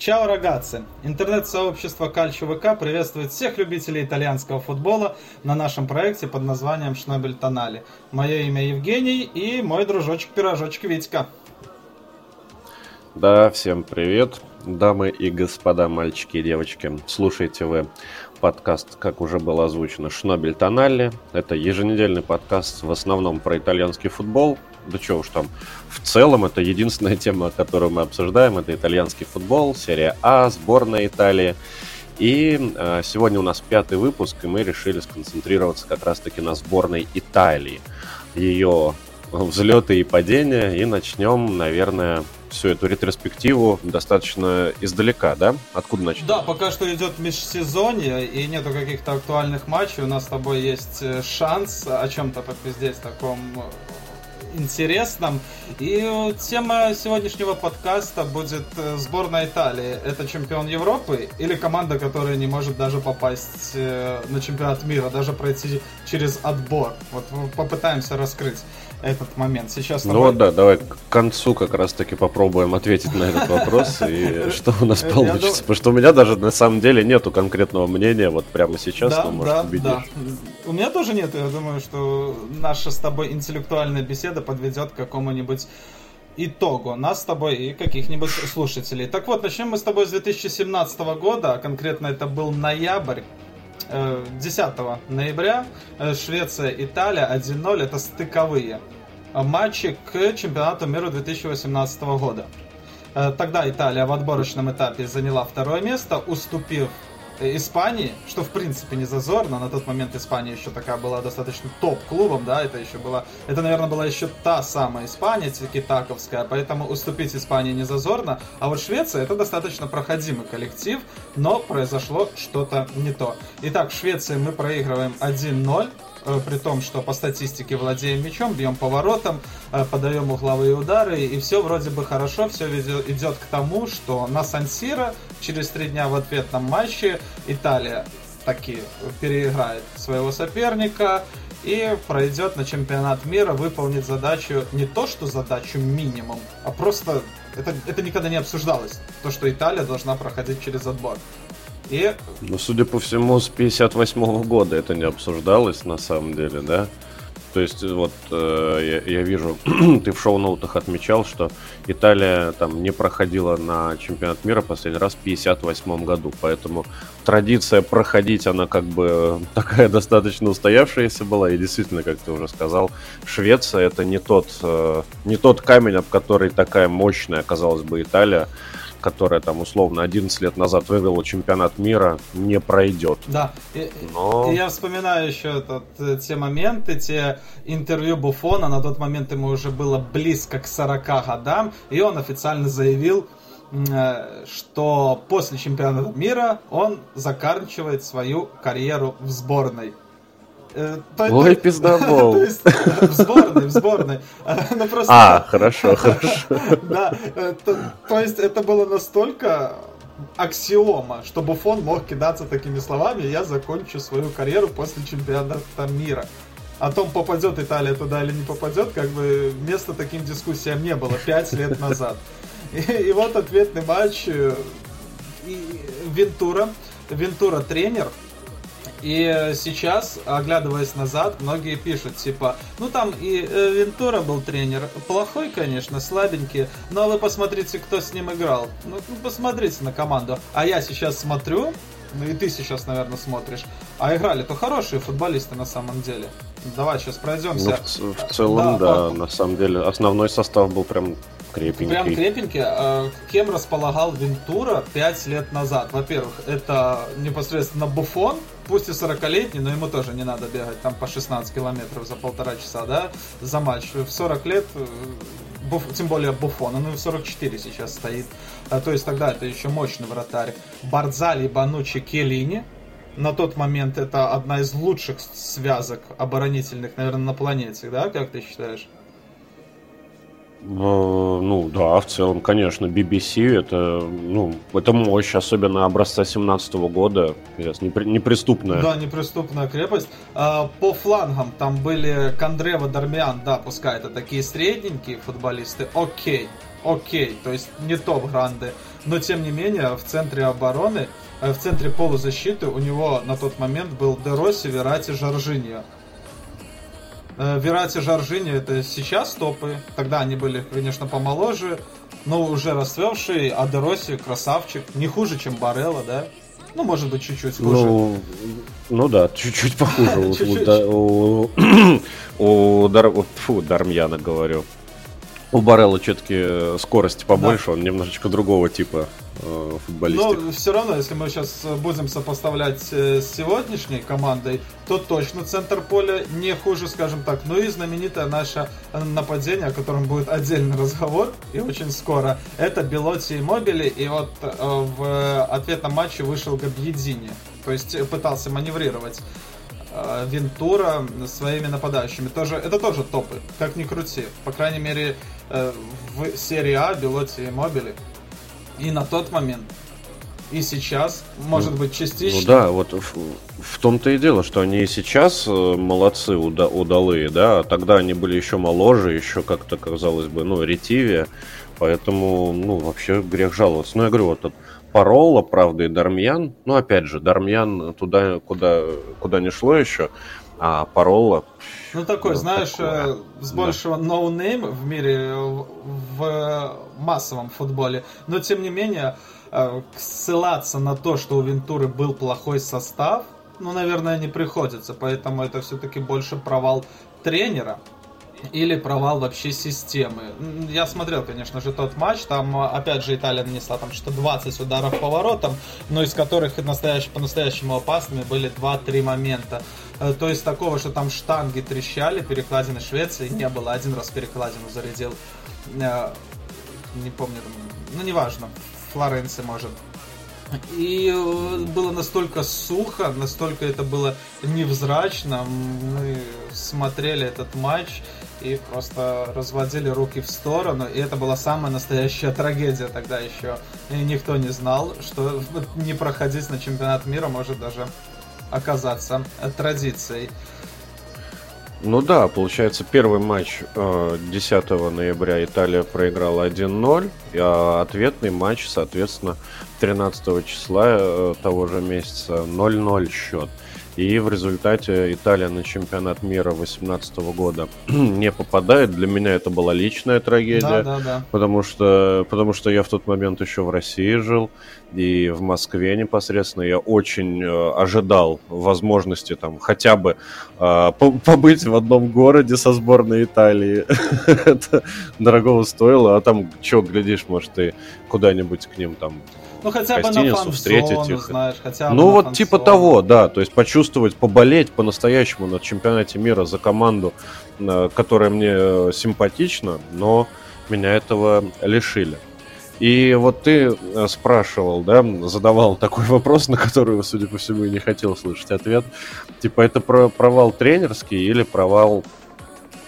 Чао, рогатцы! Интернет-сообщество Кальчо ВК приветствует всех любителей итальянского футбола на нашем проекте под названием Шнобель Тонали. Мое имя Евгений и мой дружочек-пирожочек Витька. Да, всем привет, дамы и господа, мальчики и девочки. Слушайте вы подкаст, как уже было озвучено, Шнобель Тонали. Это еженедельный подкаст в основном про итальянский футбол, да что уж там, в целом это единственная тема, которую мы обсуждаем, это итальянский футбол, серия А, сборная Италии. И э, сегодня у нас пятый выпуск, и мы решили сконцентрироваться как раз-таки на сборной Италии, ее взлеты и падения, и начнем, наверное, всю эту ретроспективу достаточно издалека, да? Откуда начнем? Да, пока что идет межсезонье, и нету каких-то актуальных матчей, у нас с тобой есть э, шанс о чем-то здесь таком интересном. И тема сегодняшнего подкаста будет э, сборная Италии. Это чемпион Европы или команда, которая не может даже попасть э, на чемпионат мира, даже пройти через отбор? Вот попытаемся раскрыть этот момент. Сейчас ну вот да, давай к концу как раз таки попробуем ответить на этот вопрос и что у нас получится. Потому что у меня даже на самом деле нету конкретного мнения вот прямо сейчас, да, может убедить. Да. У меня тоже нет, я думаю, что наша с тобой интеллектуальная беседа подведет к какому-нибудь итогу нас с тобой и каких-нибудь слушателей. Так вот, начнем мы с тобой с 2017 года, а конкретно это был ноябрь. 10 э, ноября э, Швеция, Италия 1-0, это стыковые матчи к чемпионату мира 2018 года. Э, тогда Италия в отборочном этапе заняла второе место, уступив Испании, что в принципе не зазорно. На тот момент Испания еще такая была достаточно топ-клубом, да, это еще была, это, наверное, была еще та самая Испания, тикитаковская, поэтому уступить Испании не зазорно. А вот Швеция это достаточно проходимый коллектив, но произошло что-то не то. Итак, в Швеции мы проигрываем 1-0. Э, при том, что по статистике владеем мячом, бьем поворотом, э, подаем угловые удары, и все вроде бы хорошо, все идет к тому, что на Сан-Сиро через три дня в ответном матче Италия таки переиграет своего соперника и пройдет на чемпионат мира, выполнит задачу, не то что задачу минимум, а просто это, это никогда не обсуждалось, то, что Италия должна проходить через отбор. И... Ну, судя по всему, с 58 -го года это не обсуждалось на самом деле, да? То есть, вот э, я, я вижу, ты в шоу-ноутах отмечал, что Италия там не проходила на чемпионат мира последний раз в 58 году, поэтому традиция проходить, она как бы такая достаточно устоявшаяся была, и действительно, как ты уже сказал, Швеция это не тот, э, не тот камень, об который такая мощная, казалось бы, Италия которая там условно 11 лет назад выиграла чемпионат мира, не пройдет. Да, Но... и, я вспоминаю еще этот, э, те моменты, те интервью Буфона, на тот момент ему уже было близко к 40 годам, и он официально заявил, э, что после чемпионата мира он заканчивает свою карьеру в сборной. Э, Ой, пиздобол. В сборной, в сборной. Ну, а, хорошо, хорошо. Да, э, то есть это было настолько аксиома, что Буфон мог кидаться такими словами, я закончу свою карьеру после чемпионата мира. О том, попадет Италия туда или не попадет, как бы места таким дискуссиям не было пять лет назад. И, и вот ответный матч. Э, и Вентура. Вентура тренер, и сейчас, оглядываясь назад, многие пишут, типа, ну там и э, Вентура был тренер, плохой, конечно, слабенький, но вы посмотрите, кто с ним играл. Ну, ну посмотрите на команду. А я сейчас смотрю, ну и ты сейчас, наверное, смотришь. А играли-то хорошие футболисты на самом деле. Давай сейчас пройдемся. Ну, в, в целом, да, да, на самом деле. Основной состав был прям крепенький. Прям крепенький. А кем располагал Вентура 5 лет назад? Во-первых, это непосредственно Буфон, пусть и 40-летний, но ему тоже не надо бегать там по 16 километров за полтора часа, да, за матч. В 40 лет э, Буф, тем более Буфон, он в 44 сейчас стоит. А, то есть тогда это еще мощный вратарь. Барзали, Банучи, Келини. На тот момент это одна из лучших связок оборонительных, наверное, на планете, да, как ты считаешь? Ну, ну да, в целом, конечно, BBC это, ну, это мощь, особенно образца 17 года, непри, неприступная. Да, неприступная крепость. А, по флангам там были Кондрева, Дармиан, да, пускай это такие средненькие футболисты, окей, окей, то есть не топ-гранды. но тем не менее в центре обороны, э, в центре полузащиты у него на тот момент был Дероси, Верати, Жоржиньо. Э, Верати, Жоржиньо это сейчас топы, тогда они были, конечно, помоложе, но уже расцвевшие, а Дероси красавчик, не хуже, чем Барелла, да? Ну, может быть, чуть-чуть хуже. Ну, ну да, чуть-чуть похуже. У, Дармьяна говорю. У Барелла все-таки э, скорость побольше, он немножечко другого типа э, футболистик. Но все равно, если мы сейчас будем сопоставлять э, с сегодняшней командой, то точно центр поля не хуже, скажем так. Ну и знаменитое наше нападение, о котором будет отдельный разговор, и очень скоро, это Белоти и Мобили, и вот э, в ответном матче вышел Габьедини, то есть пытался маневрировать. Э, Вентура своими нападающими. Тоже, это тоже топы, как ни крути. По крайней мере, э, в серии А Белоти и Мобили. И на тот момент, и сейчас, может ну, быть, частично. Ну да, вот в, в том-то и дело, что они и сейчас э, молодцы, уда, удалые, да, а тогда они были еще моложе, еще как-то, казалось бы, ну, ретивее. Поэтому, ну, вообще грех жаловаться. Ну, я говорю, вот этот Парола, правда, и Дармьян. Ну, опять же, Дармьян туда, куда, куда не шло еще, а Парола... Ну, такой, ну, знаешь, такое. Э, с большего да. no-name в мире, в массовом футболе. Но, тем не менее, э, ссылаться на то, что у Вентуры был плохой состав, ну, наверное, не приходится. Поэтому это все-таки больше провал тренера, или провал вообще системы. Я смотрел, конечно же, тот матч, там, опять же, Италия нанесла там что 20 ударов по воротам, но из которых настоящ... по-настоящему опасными были 2-3 момента. Э, то есть такого, что там штанги трещали, перекладины Швеции не было. Один раз перекладину зарядил, э, не помню, ну, неважно, Флоренции, может, и э, было настолько сухо, настолько это было невзрачно. Мы смотрели этот матч и просто разводили руки в сторону. И это была самая настоящая трагедия тогда еще. И никто не знал, что не проходить на чемпионат мира может даже оказаться традицией. Ну да, получается, первый матч 10 э, ноября Италия проиграла 1-0, а ответный матч, соответственно, 13 числа э, того же месяца 0-0 счет. И в результате Италия на чемпионат мира 2018 года не попадает. Для меня это была личная трагедия. Да, да, да. Потому что, потому что я в тот момент еще в России жил. И в Москве непосредственно я очень э, ожидал возможности там хотя бы э, побыть в одном городе со сборной Италии. это дорогого стоило. А там, что, глядишь, может, ты куда-нибудь к ним там ну, хотя бы на фан встретить их. Знаешь, хотя ну, вот типа того, да. То есть почувствовать, поболеть по-настоящему на чемпионате мира за команду, которая мне э, симпатична, но меня этого лишили. И вот ты э, спрашивал, да, задавал такой вопрос, на который, судя по всему, и не хотел слышать ответ. Типа, это про провал тренерский или провал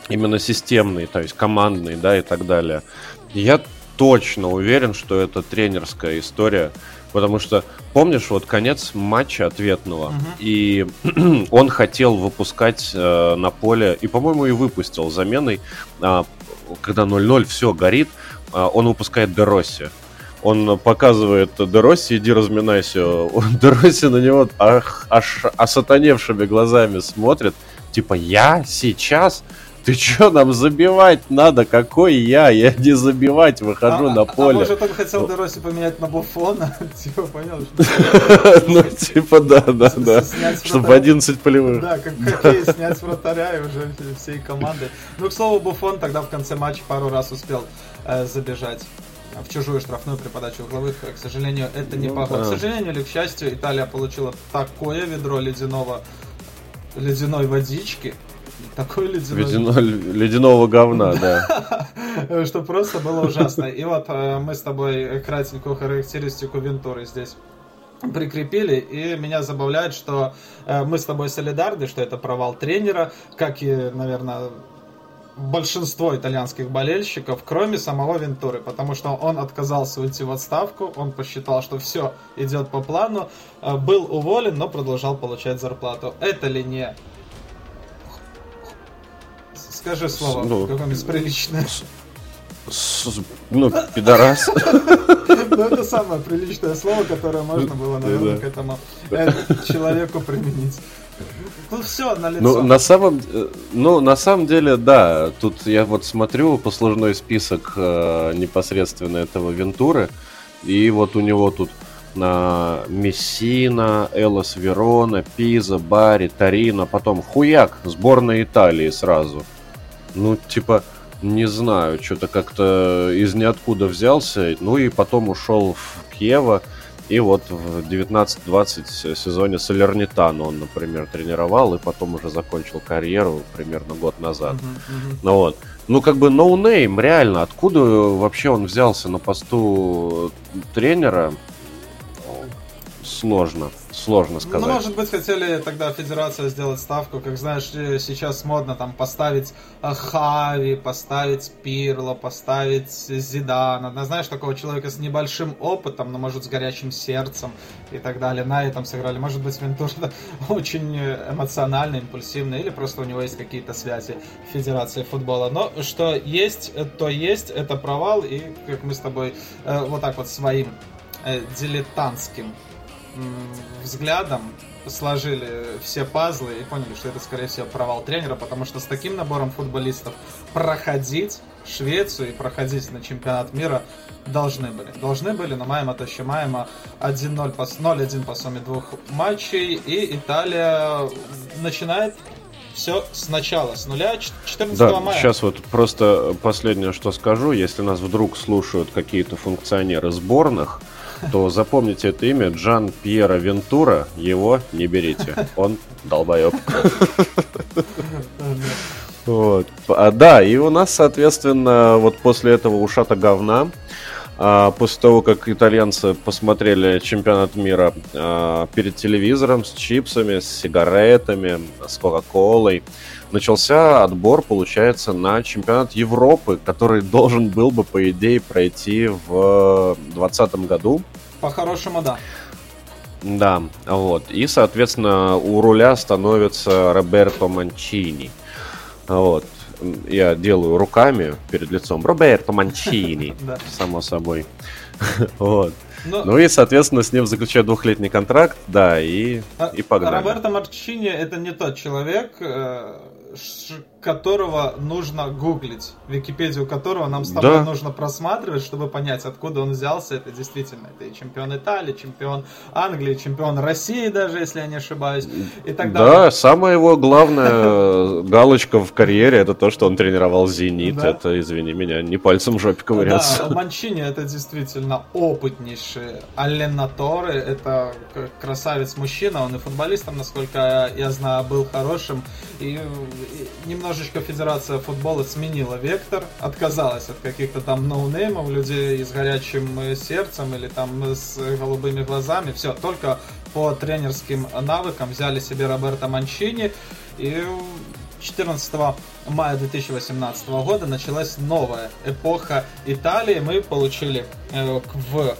именно системный, то есть командный, да, и так далее. Я точно уверен, что это тренерская история. Потому что, помнишь, вот конец матча ответного, угу. и он хотел выпускать э, на поле, и, по-моему, и выпустил заменой, э, когда 0-0, все горит, э, он выпускает Деросси. Он показывает Деросси, иди разминайся. Деросси на него ах, аж осатаневшими глазами смотрит, типа, я сейчас ты что, нам забивать надо? Какой я? Я не забивать выхожу а, на поле. А может он хотел Дероси поменять на Буфона? Типа, понял? Ну, типа, да, да, да. Чтобы 11 полевых. Да, как хоккей снять вратаря и уже всей команды. Ну, к слову, Буфон тогда в конце матча пару раз успел э, забежать в чужую штрафную при подаче угловых. К сожалению, это не ну, пошло. К сожалению или к счастью, Италия получила такое ведро ледяного ледяной водички, такой ледяной... Ледяно, ледяного говна, да. Что просто было ужасно. И вот э, мы с тобой кратенькую характеристику Вентуры здесь прикрепили, и меня забавляет, что э, мы с тобой солидарны, что это провал тренера, как и, наверное, большинство итальянских болельщиков, кроме самого Вентуры, потому что он отказался уйти в отставку, он посчитал, что все идет по плану, э, был уволен, но продолжал получать зарплату. Это ли не Скажи слово ну, какое-нибудь приличное. С, ну, пидорас. Ну, это самое приличное слово, которое можно было, наверное, к этому э, человеку применить. Ну все, на лицо. Ну, на самом, э, ну, на самом деле, да. Тут я вот смотрю послужной список э, непосредственно этого Вентуры, и вот у него тут на Мессина, Элос Верона, Пиза, Бари, Торино, потом хуяк, сборная Италии сразу. Ну, типа, не знаю, что-то как-то из ниоткуда взялся, ну и потом ушел в Киева, и вот в 19-20 сезоне Салернитану он, например, тренировал, и потом уже закончил карьеру примерно год назад. Uh-huh, uh-huh. Ну вот. Ну, как бы no-name, но реально, откуда вообще он взялся на посту тренера, сложно сложно ну, сказать. Ну, может быть, хотели тогда федерация сделать ставку, как знаешь, э, сейчас модно там поставить э, Хави, поставить Пирло, поставить Зидана. Знаешь, такого человека с небольшим опытом, но может с горячим сердцем и так далее. На этом сыграли. Может быть, Вентур очень эмоциональный, импульсивный, или просто у него есть какие-то связи в Федерации футбола. Но что есть, то есть, это провал, и как мы с тобой э, вот так вот своим дилетантским взглядом сложили все пазлы и поняли, что это, скорее всего, провал тренера, потому что с таким набором футболистов проходить Швецию и проходить на чемпионат мира должны были. Должны были, но Майма Тащимаема 1-0 по 0-1 по сумме двух матчей, и Италия начинает все сначала, с нуля 14 да, мая. Сейчас вот просто последнее, что скажу. Если нас вдруг слушают какие-то функционеры сборных, то запомните это имя Джан Пьера Вентура, его не берите. Он долбоеб. Вот. А, да, и у нас, соответственно, вот после этого ушата говна, а, после того, как итальянцы посмотрели чемпионат мира а, перед телевизором с чипсами, с сигаретами, с кока-колой, начался отбор, получается, на чемпионат Европы, который должен был бы, по идее, пройти в 2020 году. По-хорошему, да. Да, вот. И, соответственно, у руля становится Роберто Манчини. Вот. Я делаю руками перед лицом. Роберто Манчини, само собой. Вот. Но... Ну и, соответственно, с ним заключают двухлетний контракт, да, и, а, и погнали. Роберто Марчини это не тот человек, э, которого нужно гуглить, Википедию которого нам с тобой да. нужно просматривать, чтобы понять, откуда он взялся. Это действительно, это и чемпион Италии, чемпион Англии, чемпион России даже, если я не ошибаюсь, и так далее. Да, самая его главная галочка в карьере, это то, что он тренировал «Зенит». Да. Это, извини меня, не пальцем в жопе ковыряться. Да, Манчини это действительно опытнейший. Алленаторе это красавец-мужчина, он и футболистом, насколько я знаю, был хорошим. И немножечко Федерация футбола сменила вектор, отказалась от каких-то там ноунеймов, людей с горячим э, сердцем или там с голубыми глазами. Все, только по тренерским навыкам взяли себе Роберто Манчини и 14 мая 2018 года началась новая эпоха Италии. Мы получили э, в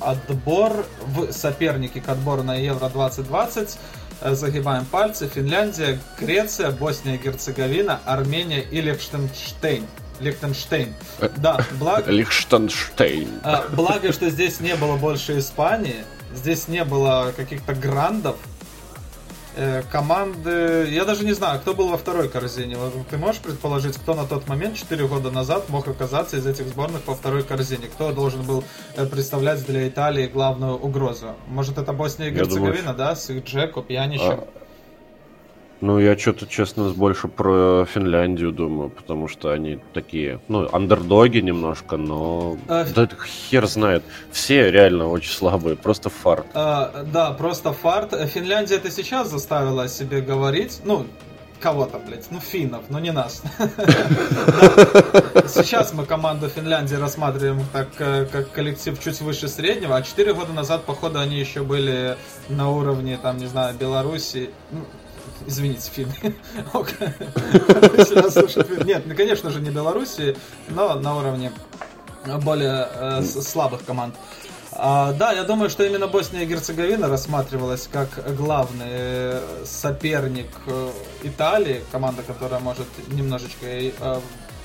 отбор, в соперники к отбору на Евро 2020 Э, загибаем пальцы, Финляндия, Греция, Босния и Герцеговина, Армения и Лихтенштейн. Лихтенштейн. Э, да, благо... Лихтенштейн. Благо, что здесь не было больше Испании, здесь не было каких-то грандов, Э, команды... Я даже не знаю, кто был во второй корзине. Ты можешь предположить, кто на тот момент, 4 года назад, мог оказаться из этих сборных во второй корзине? Кто должен был э, представлять для Италии главную угрозу? Может, это Босния и Герцеговина, думаю, да? С их Джеко, Пьяничем? А... Ну, я что-то, честно, больше про Финляндию думаю, потому что они такие, ну, андердоги немножко, но... А... Да хер знает. Все реально очень слабые, просто фарт. А, да, просто фарт. Финляндия это сейчас заставила о себе говорить, ну, кого-то, блядь, ну, финнов, но не нас. Сейчас мы команду Финляндии рассматриваем так, э, как коллектив чуть выше среднего, а 4 года назад, походу, они еще были на уровне, там, не знаю, Беларуси, ну, Извините, финны. Нет, ну, конечно же, не Белоруссии, но на уровне более э, слабых команд. А, да, я думаю, что именно Босния и Герцеговина рассматривалась как главный э, соперник э, Италии, команда, которая может немножечко э,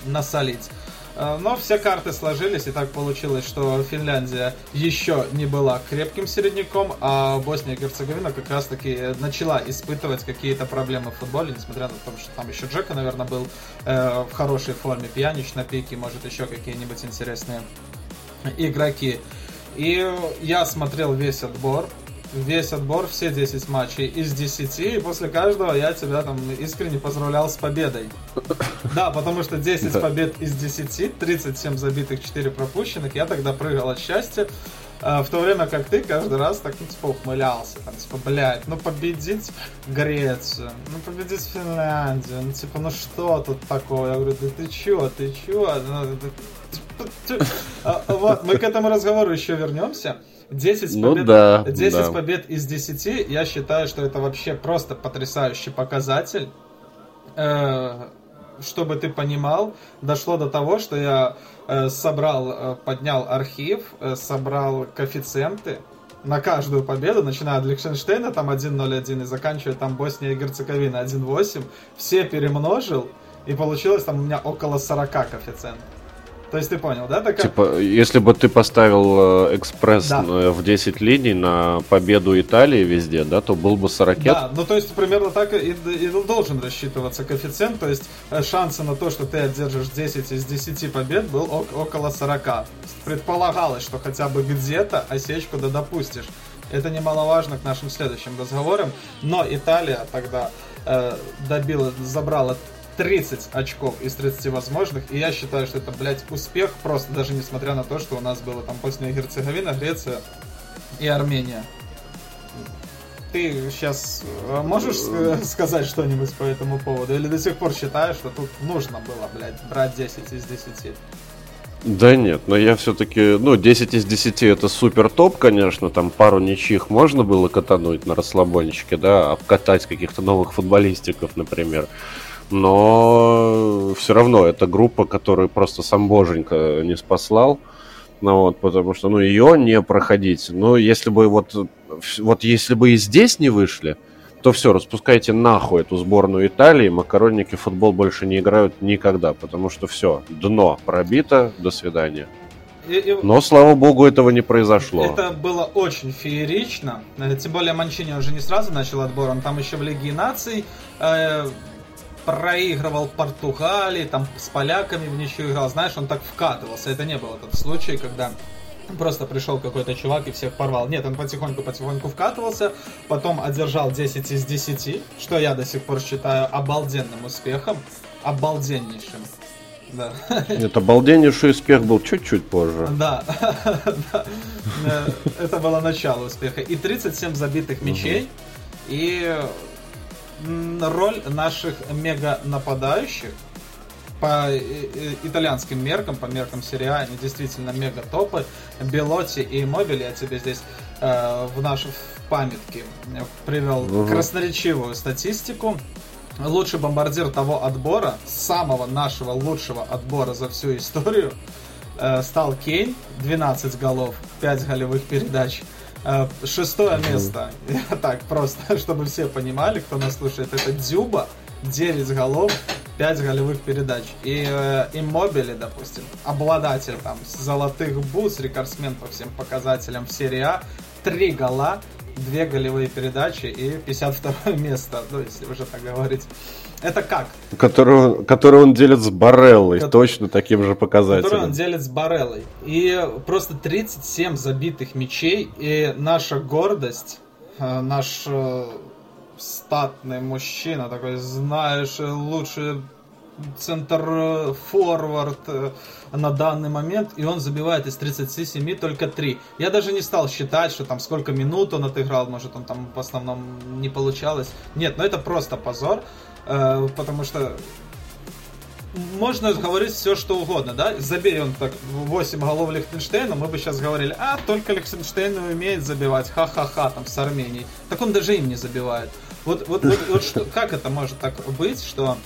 насолить. Э, но все карты сложились, и так получилось, что Финляндия еще не была крепким середняком, а Босния и Герцеговина как раз-таки начала испытывать какие-то проблемы в футболе, несмотря на то, что там еще Джека, наверное, был э, в хорошей форме, Пьянич на пике, может еще какие-нибудь интересные игроки. И я смотрел весь отбор, весь отбор, все 10 матчей из 10, и после каждого я тебя там искренне поздравлял с победой. Да, потому что 10 да. побед из 10, 37 забитых, 4 пропущенных, я тогда прыгал от счастья. А, в то время как ты каждый раз так, ну, типа, ухмылялся, там, типа, блядь, ну, победить Грецию, ну, победить Финляндию, ну, типа, ну, что тут такое? Я говорю, да ты чё, ты чё? Ну, а, вот, мы к этому разговору еще вернемся. 10 ну, побед, да, 10 да. побед из 10, я считаю, что это вообще просто потрясающий показатель. Э, чтобы ты понимал, дошло до того, что я э, собрал, э, поднял архив, э, собрал коэффициенты на каждую победу, начиная от Лихтенштейна, там 1.01, и заканчивая там Босния и Герцеговина 1.8, все перемножил, и получилось там у меня около 40 коэффициентов. То есть ты понял, да? Такая... Типа, если бы ты поставил э, экспресс да. Э, в 10 линий на победу Италии везде, да, то был бы 40. Да, ну то есть примерно так и, и должен рассчитываться коэффициент, то есть э, шансы на то, что ты одержишь 10 из 10 побед был около 40. Предполагалось, что хотя бы где-то осечку да допустишь. Это немаловажно к нашим следующим разговорам, но Италия тогда э, добила, забрала 30 очков из 30 возможных, и я считаю, что это, блядь, успех, просто даже несмотря на то, что у нас было там Босния и Герцеговина, Греция и Армения. Ты сейчас э, можешь сказать что-нибудь по этому поводу? Или до сих пор считаешь, что тут нужно было, блядь, брать 10 из 10? Да нет, но я все-таки, ну, 10 из 10 это супер топ, конечно, там пару ничьих можно было катануть на расслабончике, да, обкатать каких-то новых футболистиков, например но все равно это группа, которую просто сам Боженька не спаслал. Ну вот, потому что, ну, ее не проходить. Ну, если бы вот, вот если бы и здесь не вышли, то все, распускайте нахуй эту сборную Италии, макаронники в футбол больше не играют никогда, потому что все, дно пробито, до свидания. И, и... Но, слава богу, этого не произошло. Это было очень феерично. Тем более Манчини уже не сразу начал отбор, он там еще в Лиге наций э, проигрывал Португалии, там с поляками в ничью играл, знаешь, он так вкатывался. Это не был этот случай, когда просто пришел какой-то чувак и всех порвал. Нет, он потихоньку-потихоньку вкатывался, потом одержал 10 из 10, что я до сих пор считаю обалденным успехом, обалденнейшим. Да. Нет, обалденнейший успех был чуть-чуть позже. Да. Э, это было начало успеха. И 37 забитых мячей. И роль наших мега-нападающих по э, э, итальянским меркам, по меркам серии А, они действительно мега-топы. Белоти и Мобили я тебе здесь э, в нашу памятке привел угу. красноречивую статистику. Лучший бомбардир того отбора, самого нашего лучшего отбора за всю историю, э, стал Кейн, 12 голов, 5 голевых передач. Э, шестое место, так просто, чтобы все понимали, кто нас слушает, это Дзюба, 9 голов, 5 голевых передач. И э, Иммобили, допустим, обладатель там золотых бус, рекордсмен по всем показателям в серии А, 3 гола, две голевые передачи и 52 место, ну, если уже так говорить. Это как? Которую, которую он делит с Бареллой, Ко- точно таким же показателем. Которую он делит с Бареллой. И просто 37 забитых мячей, и наша гордость, э, наш э, статный мужчина, такой, знаешь, лучший центр-форвард э, на данный момент, и он забивает из 37 только 3. Я даже не стал считать, что там сколько минут он отыграл, может он там в основном не получалось. Нет, но это просто позор, э, потому что можно говорить все, что угодно, да? Забей он так 8 голов Лихтенштейна, мы бы сейчас говорили, а, только Лихтенштейн умеет забивать, ха-ха-ха, там, с Арменией. Так он даже им не забивает. Вот, вот, вот, вот что, как это может так быть, что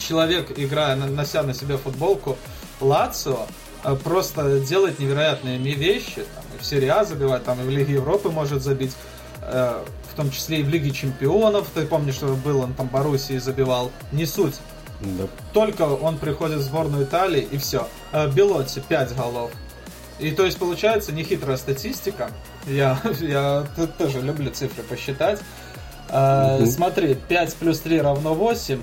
человек, играя, нося на себе футболку Лацио, э, просто делает невероятные вещи, там, и в серии А забивает, там, и в Лиге Европы может забить, э, в том числе и в Лиге Чемпионов, ты помнишь, что был он там Боруссии забивал, не суть. Да. Только он приходит в сборную Италии, и все. Э, Белотти 5 голов. И то есть получается нехитрая статистика. Я, я тоже люблю цифры посчитать. Uh, угу. Смотри, 5 плюс 3 равно 8,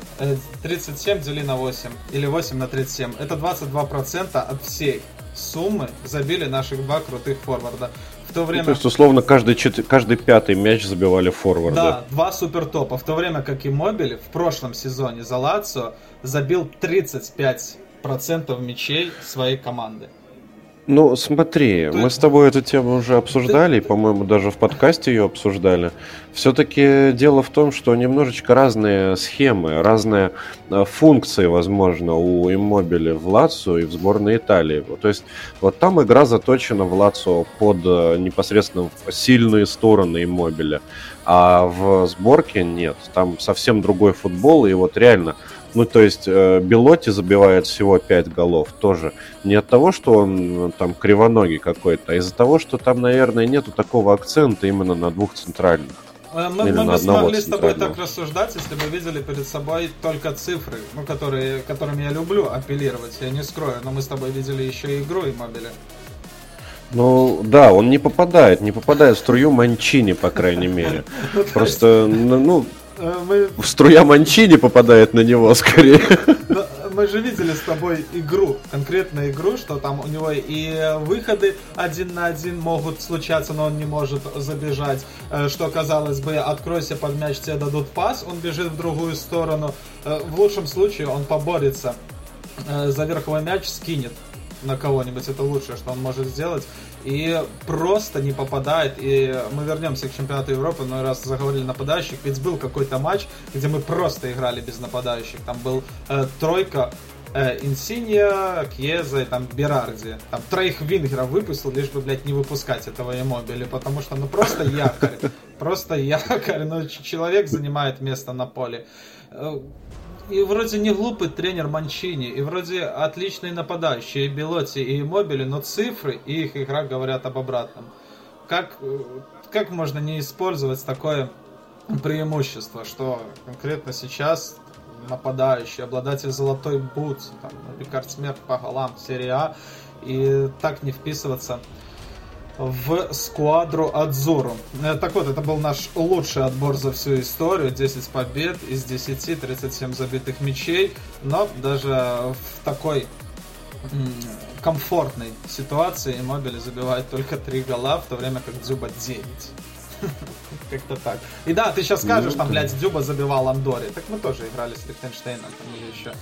37 дели на 8, или 8 на 37. Это 22% от всей суммы забили наших два крутых форварда. В то время... Ну, то есть, условно, каждый, чет... каждый пятый мяч забивали форварды. Да, два супер топа. В то время как и Мобили в прошлом сезоне за Лацио забил 35% мячей своей команды. Ну, смотри, мы с тобой эту тему уже обсуждали, и, по-моему, даже в подкасте ее обсуждали. Все-таки дело в том, что немножечко разные схемы, разные э, функции, возможно, у Иммобили в Лацо и в сборной Италии. То есть, вот там игра заточена в Лацо под э, непосредственно сильные стороны Иммобиля, а в сборке нет. Там совсем другой футбол, и вот реально ну, то есть э, Белотти забивает всего 5 голов тоже. Не от того, что он там кривоногий какой-то, а из-за того, что там, наверное, нету такого акцента именно на двух центральных. Э, мы, мы бы смогли с тобой так рассуждать, если бы видели перед собой только цифры, ну, которые, которыми я люблю апеллировать, я не скрою, но мы с тобой видели еще и игру и мобили. Ну, да, он не попадает, не попадает в струю Манчини, по крайней мере. Ну, Просто, ну, Э, мы... Струя Манчини попадает на него скорее. Мы же видели с тобой игру, конкретную игру, что там у него и выходы один на один могут случаться, но он не может забежать. Э, что, казалось бы, откройся под мяч, тебе дадут пас, он бежит в другую сторону. Э, в лучшем случае он поборется за верховой мяч, скинет на кого-нибудь. Это лучшее, что он может сделать и просто не попадает. И мы вернемся к чемпионату Европы, но раз заговорили нападающих, ведь был какой-то матч, где мы просто играли без нападающих. Там был э, тройка э, Инсинья, Кьеза и там Берарди. Там троих вингеров выпустил, лишь бы, блядь, не выпускать этого Эмобили, потому что, ну, просто якорь. Просто якорь, ну, человек занимает место на поле. И вроде не глупый тренер Манчини, и вроде отличные нападающие, и Белоти, и Мобили, но цифры и их игра говорят об обратном. Как, э, как можно не использовать такое преимущество, что конкретно сейчас нападающий, обладатель золотой бут, там, Рикард Смерть по голам, серия А, и так не вписываться в сквадру Адзуру. Э, так вот, это был наш лучший отбор за всю историю. 10 побед из 10, 37 забитых мячей. Но даже в такой комфортной ситуации Мобили забивает только 3 гола, в то время как Дзюба 9. Как-то так. И да, ты сейчас скажешь, ну, там, блядь, Дзюба забивал Андоре. Так мы тоже играли с Лихтенштейном там или еще.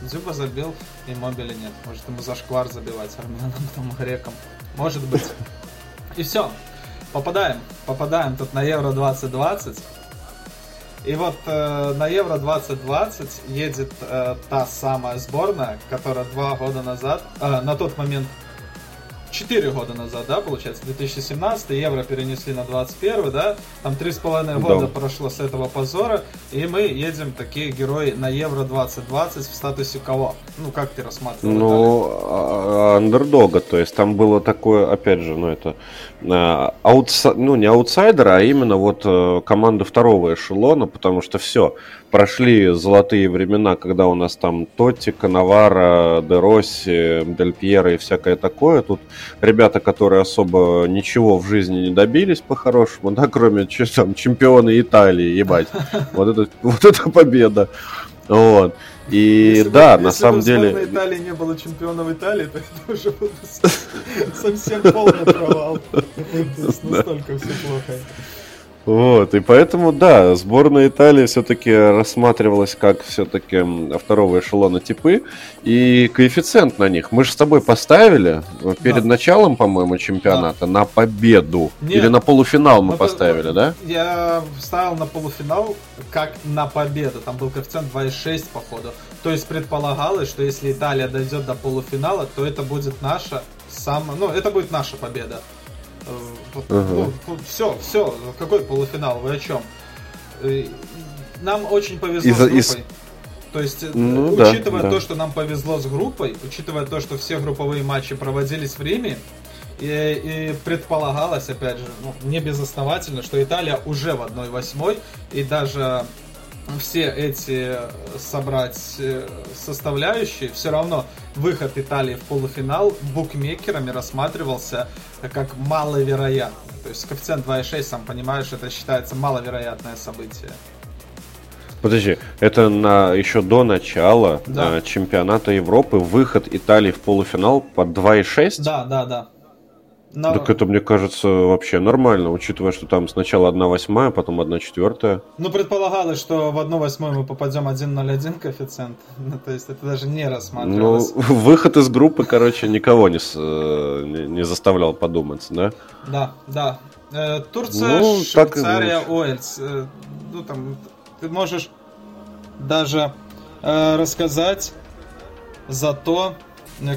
Дзюба забил, и Мобили нет. Может ему зашквар забивать армянам, там, грекам. Может быть. И все. Попадаем. Попадаем тут на Евро 2020. И вот э, на Евро 2020 едет э, та самая сборная, которая два года назад, э, на тот момент 4 года назад, да, получается, 2017, евро перенесли на 21, да, там 3,5 года да. прошло с этого позора, и мы едем, такие герои, на евро 2020 в статусе кого? Ну, как ты рассматривал? Ну, а, андердога, то есть там было такое, опять же, ну, это, а, аутса... ну, не аутсайдера, а именно вот э, команда второго эшелона, потому что все, прошли золотые времена, когда у нас там Тотти, Коновара, Дероси, Дель Пьеро и всякое такое. Тут ребята, которые особо ничего в жизни не добились по-хорошему, да, кроме там, чемпиона Италии, ебать. Вот это, вот это победа. Вот. И если да, бы, на самом бы деле... Если Италии не было чемпионов Италии, то это уже совсем полный провал. Настолько все плохо. Вот, и поэтому, да, сборная Италии все-таки рассматривалась как все-таки второго эшелона типы, и коэффициент на них мы же с тобой поставили перед да. началом, по-моему, чемпионата да. на победу. Нет, Или на полуфинал мы, мы поставили, да? Я ставил на полуфинал как на победу, там был коэффициент 2,6 походу. То есть предполагалось, что если Италия дойдет до полуфинала, то это будет наша самая, ну, это будет наша победа. Uh-huh. Ну, все, все, какой полуфинал, вы о чем? Э, нам очень повезло из, с группой. Из... То есть, э, ну, учитывая да, то, что нам повезло с группой, учитывая то, что все групповые матчи проводились в Риме, и, и предполагалось, опять же, ну, не безосновательно, что Италия уже в 1-8, и даже все эти собрать э, составляющие, все равно выход Италии в полуфинал букмекерами рассматривался как маловероятный. То есть коэффициент 2,6, сам понимаешь, это считается маловероятное событие. Подожди, это на еще до начала да. Э, чемпионата Европы выход Италии в полуфинал под 2,6? Да, да, да. Но... Так это, мне кажется, вообще нормально, учитывая, что там сначала 1 восьмая, потом 1 четвертая. Ну, предполагалось, что в 1 восьмую мы попадем 1.01 коэффициент. Ну, то есть это даже не рассматривалось. Ну, выход из группы, короче, никого не, э, не, не заставлял подумать, да? Да, да. Э, Турция, ну, Швейцария, Уэльс. Э, ну, там, ты можешь даже э, рассказать за то,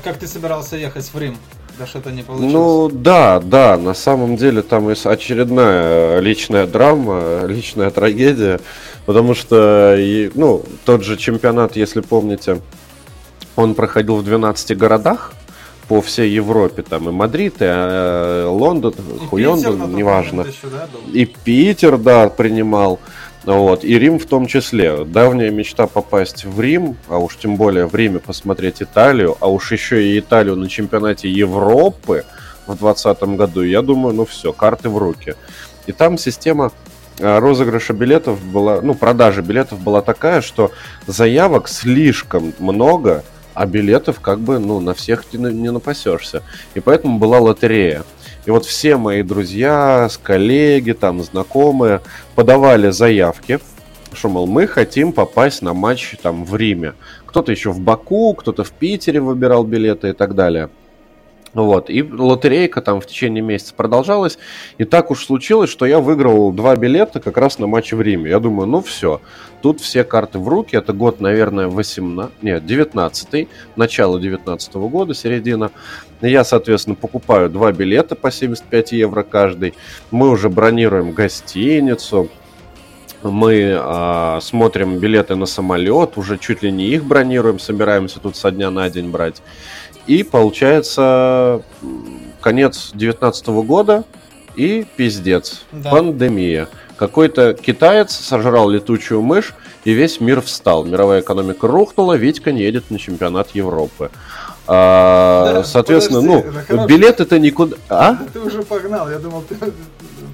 как ты собирался ехать в Рим. Да что-то не получилось. Ну да, да, на самом деле там очередная личная драма, личная трагедия, потому что, ну, тот же чемпионат, если помните, он проходил в 12 городах по всей Европе, там и Мадрид, и э, Лондон, и Хуйондон, неважно. Еще, да, и Питер, да, принимал. Вот, и Рим в том числе. Давняя мечта попасть в Рим, а уж тем более в Риме посмотреть Италию, а уж еще и Италию на чемпионате Европы в 2020 году, я думаю, ну все, карты в руки. И там система а, розыгрыша билетов была, ну, продажи билетов была такая, что заявок слишком много, а билетов как бы, ну, на всех не, не напасешься. И поэтому была лотерея. И вот все мои друзья, коллеги, там, знакомые подавали заявки, что, мол, мы хотим попасть на матч там в Риме. Кто-то еще в Баку, кто-то в Питере выбирал билеты и так далее. Вот, и лотерейка там в течение месяца продолжалась, и так уж случилось, что я выиграл два билета как раз на матч в Риме. Я думаю, ну все, тут все карты в руки, это год, наверное, 18, нет, 19 начало 19 года, середина. Я, соответственно, покупаю два билета по 75 евро каждый, мы уже бронируем гостиницу, мы а, смотрим билеты на самолет, уже чуть ли не их бронируем, собираемся тут со дня на день брать. И получается конец 2019 года и пиздец. Да. Пандемия. Какой-то китаец сожрал летучую мышь, и весь мир встал. Мировая экономика рухнула, Витька не едет на чемпионат Европы. А, да, соответственно, подожди, ну, билет это никуда... А? Ты уже погнал, я думал, ты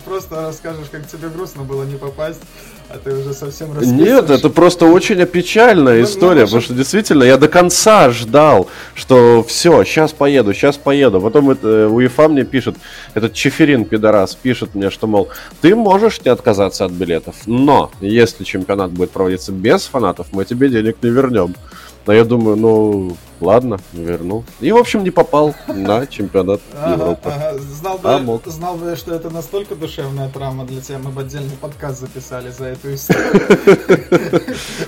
просто расскажешь, как тебе грустно было не попасть, а ты уже совсем Нет, это просто очень печальная ну, история, ну, потому что действительно я до конца ждал, что все, сейчас поеду, сейчас поеду. Потом это, э, УЕФА мне пишет, этот Чеферин, пидорас, пишет мне, что, мол, ты можешь не отказаться от билетов, но если чемпионат будет проводиться без фанатов, мы тебе денег не вернем. Но я думаю, ну, ладно, верну. И, в общем, не попал на чемпионат Европы. Знал, бы, а мог. знал бы, что это настолько душевная травма для тебя, мы бы отдельный подкаст записали за эту историю.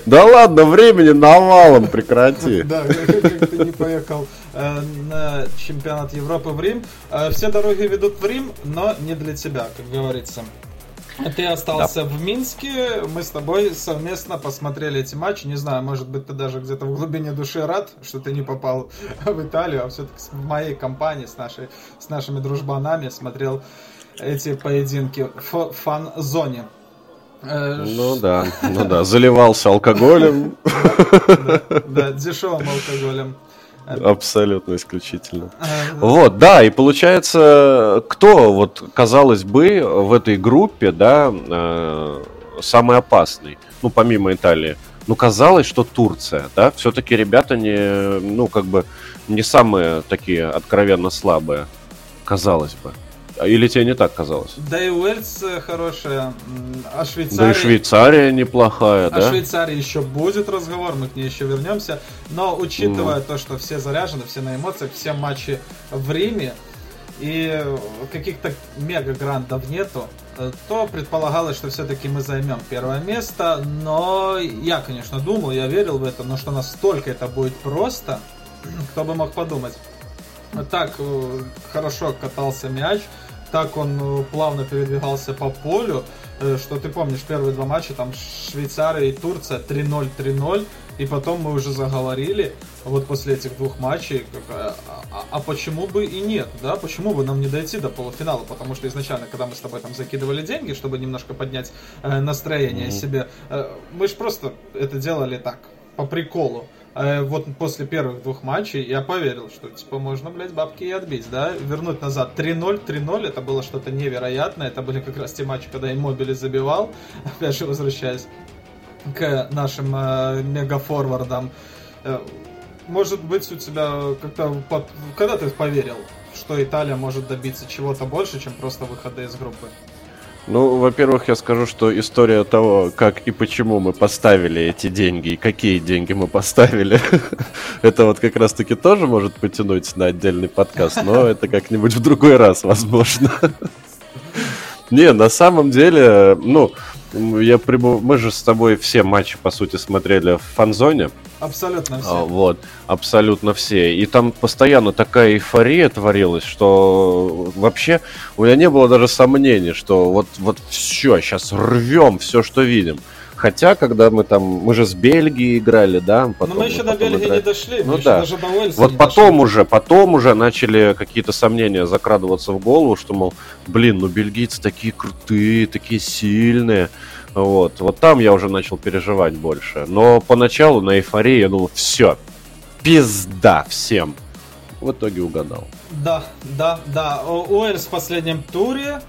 Да ладно, времени навалом, прекрати. Да, как ты не поехал э, на чемпионат Европы в Рим. Э, все дороги ведут в Рим, но не для тебя, как говорится. Ты остался да. в Минске, мы с тобой совместно посмотрели эти матчи. Не знаю, может быть, ты даже где-то в глубине души рад, что ты не попал в Италию, а все-таки в моей компании с, нашей, с нашими дружбанами смотрел эти поединки в фан-зоне. Э, ну да, ну да, заливался алкоголем. Да, дешевым алкоголем. Абсолютно исключительно. Вот, да, и получается, кто, вот, казалось бы, в этой группе, да, э, самый опасный, ну, помимо Италии? Ну, казалось, что Турция, да, все-таки ребята не, ну, как бы, не самые такие откровенно слабые, казалось бы. Или тебе не так казалось? Да и Уэльс э, хорошая, а Швейцария... Да и Швейцария неплохая, да? О Швейцарии еще будет разговор, мы к ней еще вернемся. Но учитывая mm. то, что все заряжены, все на эмоциях, все матчи в Риме, и каких-то мега-грантов нету, э, то предполагалось, что все-таки мы займем первое место. Но я, конечно, думал, я верил в это, но что настолько это будет просто, кто бы мог подумать. Так э, хорошо катался мяч, так он э, плавно передвигался по полю, э, что ты помнишь, первые два матча, там Швейцария и Турция 3-0, 3-0, И потом мы уже заговорили, вот после этих двух матчей, как, а, а, а почему бы и нет, да? Почему бы нам не дойти до полуфинала? Потому что изначально, когда мы с тобой там закидывали деньги, чтобы немножко поднять э, настроение mm-hmm. себе, э, мы же просто это делали так, по приколу. Э, вот после первых двух матчей я поверил, что типа можно, блядь, бабки и отбить, да? Вернуть назад 3-0, 3-0, это было что-то невероятное. Это были как раз те матчи, когда Иммобили забивал. Опять же, возвращаясь к нашим э, мегафорвардам. Э, может быть, у тебя как-то... Под... Когда ты поверил, что Италия может добиться чего-то больше, чем просто выхода из группы? Ну, во-первых, я скажу, что история того, как и почему мы поставили эти деньги, и какие деньги мы поставили, это вот как раз-таки тоже может потянуть на отдельный подкаст, но это как-нибудь в другой раз, возможно. Не, на самом деле, ну, я прибыл... Мы же с тобой все матчи, по сути, смотрели в фанзоне. Абсолютно все. А, вот, абсолютно все. И там постоянно такая эйфория творилась, что вообще у меня не было даже сомнений, что вот, вот все, сейчас рвем все, что видим. Хотя, когда мы там, мы же с Бельгией играли, да, потом, Но мы еще до Бельгии играли. не дошли, ну да. даже до Вот потом дошли. уже, потом уже начали какие-то сомнения закрадываться в голову, что, мол, блин, ну бельгийцы такие крутые, такие сильные. Вот, вот там я уже начал переживать больше. Но поначалу на эйфории я думал, все, пизда всем. В итоге угадал. Да, да, да. Уэльс в последнем туре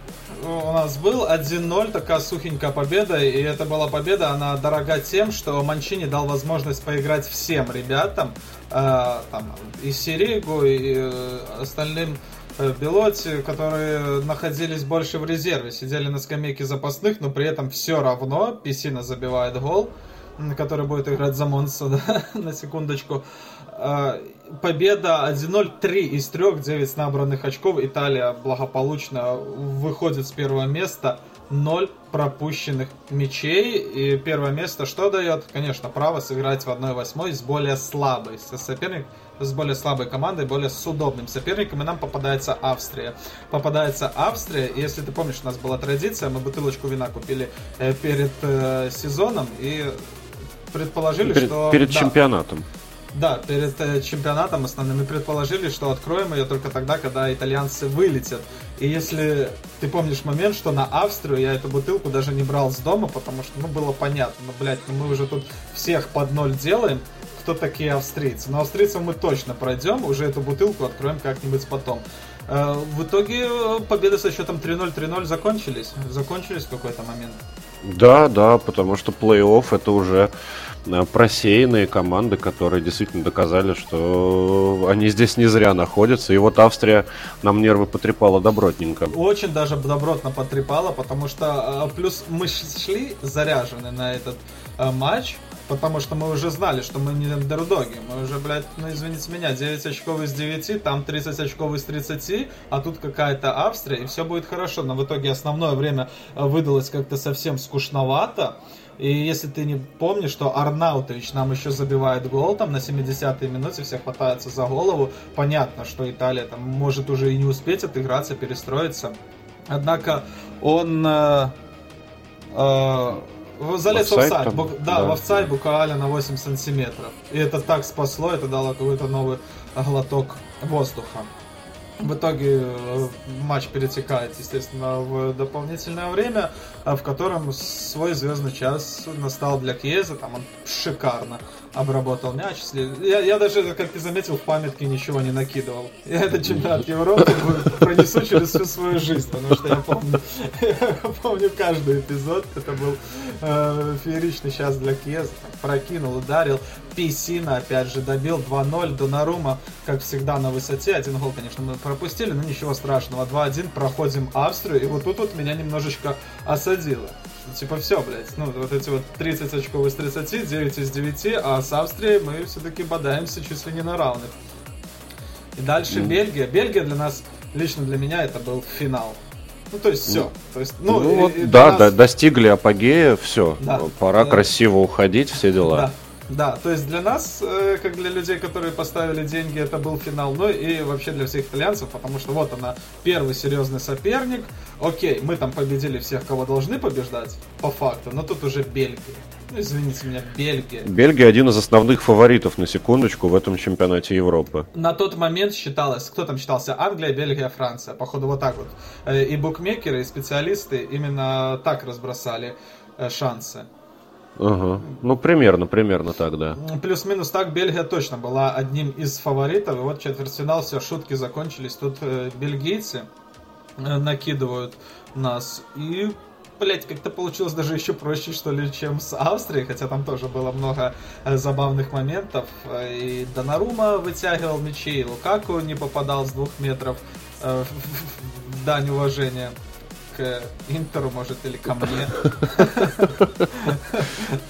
у нас был 1-0, такая сухенькая победа, и это была победа, она дорога тем, что Манчини дал возможность поиграть всем ребятам, э, там, и Сиригу, и э, остальным э, Белоти, которые находились больше в резерве, сидели на скамейке запасных, но при этом все равно Писина забивает гол, который будет играть за Монса, да, на секундочку. Победа 1-0, 3 из 3, 9 набранных очков. Италия благополучно выходит с первого места. 0 пропущенных мячей. И первое место что дает? Конечно, право сыграть в 1-8 с более слабой соперник, с более слабой командой, более с удобным соперником. И нам попадается Австрия. Попадается Австрия. И если ты помнишь, у нас была традиция, мы бутылочку вина купили э, перед э, сезоном и предположили, перед, что... Перед да, чемпионатом. Да, перед э, чемпионатом основным мы предположили, что откроем ее только тогда, когда итальянцы вылетят. И если ты помнишь момент, что на Австрию я эту бутылку даже не брал с дома, потому что, ну, было понятно, ну, блядь, ну мы уже тут всех под ноль делаем, кто такие австрийцы. Но австрийцев мы точно пройдем, уже эту бутылку откроем как-нибудь потом. Э, в итоге э, победы со счетом 3-0, 3-0 закончились. Закончились в какой-то момент. Да, да, потому что плей-офф это уже просеянные команды, которые действительно доказали, что они здесь не зря находятся. И вот Австрия нам нервы потрепала добротненько. Очень даже добротно потрепала, потому что э, плюс мы шли заряжены на этот э, матч, потому что мы уже знали, что мы не андердоги. Мы уже, блядь, ну извините меня, 9 очков из 9, там 30 очков из 30, а тут какая-то Австрия, и все будет хорошо. Но в итоге основное время выдалось как-то совсем скучновато. И если ты не помнишь, что Арнаутович нам еще забивает гол там на 70-й минуте, все хватаются за голову, понятно, что Италия там может уже и не успеть отыграться, перестроиться. Однако он э, э, залез в офсайд, бук, да, да, в офсайд буквально на 8 сантиметров. И это так спасло, это дало какой-то новый глоток воздуха. В итоге э, матч перетекает, естественно, в дополнительное время, в котором свой звездный час настал для Кьеза, там он шикарно обработал мяч. Я, я даже, как ты заметил, в памятке ничего не накидывал. Я этот чемпионат Европы пронесу через всю свою жизнь, потому что я помню, я помню каждый эпизод. Это был э, фееричный час для Кьеза. Прокинул, ударил. Писина, опять же, добил 2-0. Донарума, как всегда, на высоте. Один гол, конечно, мы пропустили, но ничего страшного. 2-1, проходим Австрию. И вот тут вот меня немножечко осадило. Типа все, блядь, ну вот эти вот 30 очков из 30, 9 из 9, а с Австрией мы все-таки бодаемся чуть ли не на равных. И дальше mm. Бельгия. Бельгия для нас, лично для меня, это был финал. Ну, то есть все. То есть, ну, ну вот, да, нас... да, достигли апогея, все. Да. Пора да. красиво уходить, все дела. Да. Да, то есть для нас, э, как для людей, которые поставили деньги, это был финал, ну и вообще для всех итальянцев, потому что вот она, первый серьезный соперник. Окей, мы там победили всех, кого должны побеждать, по факту, но тут уже Бельгия. Ну, извините меня, Бельгия. Бельгия один из основных фаворитов, на секундочку, в этом чемпионате Европы. На тот момент считалось, кто там считался? Англия, Бельгия, Франция. Походу вот так вот. Э, и букмекеры, и специалисты именно так разбросали э, шансы. Ага. Ну, примерно, примерно так, да. Плюс-минус так Бельгия точно была одним из фаворитов. И вот четвертьфинал, все, шутки закончились. Тут э, бельгийцы э, накидывают нас. И, блять, как-то получилось даже еще проще, что ли, чем с Австрией. Хотя там тоже было много э, забавных моментов. И Донарума вытягивал мячи, и Лукаку не попадал с двух метров. Э, дань уважения к Интеру, может, или ко мне.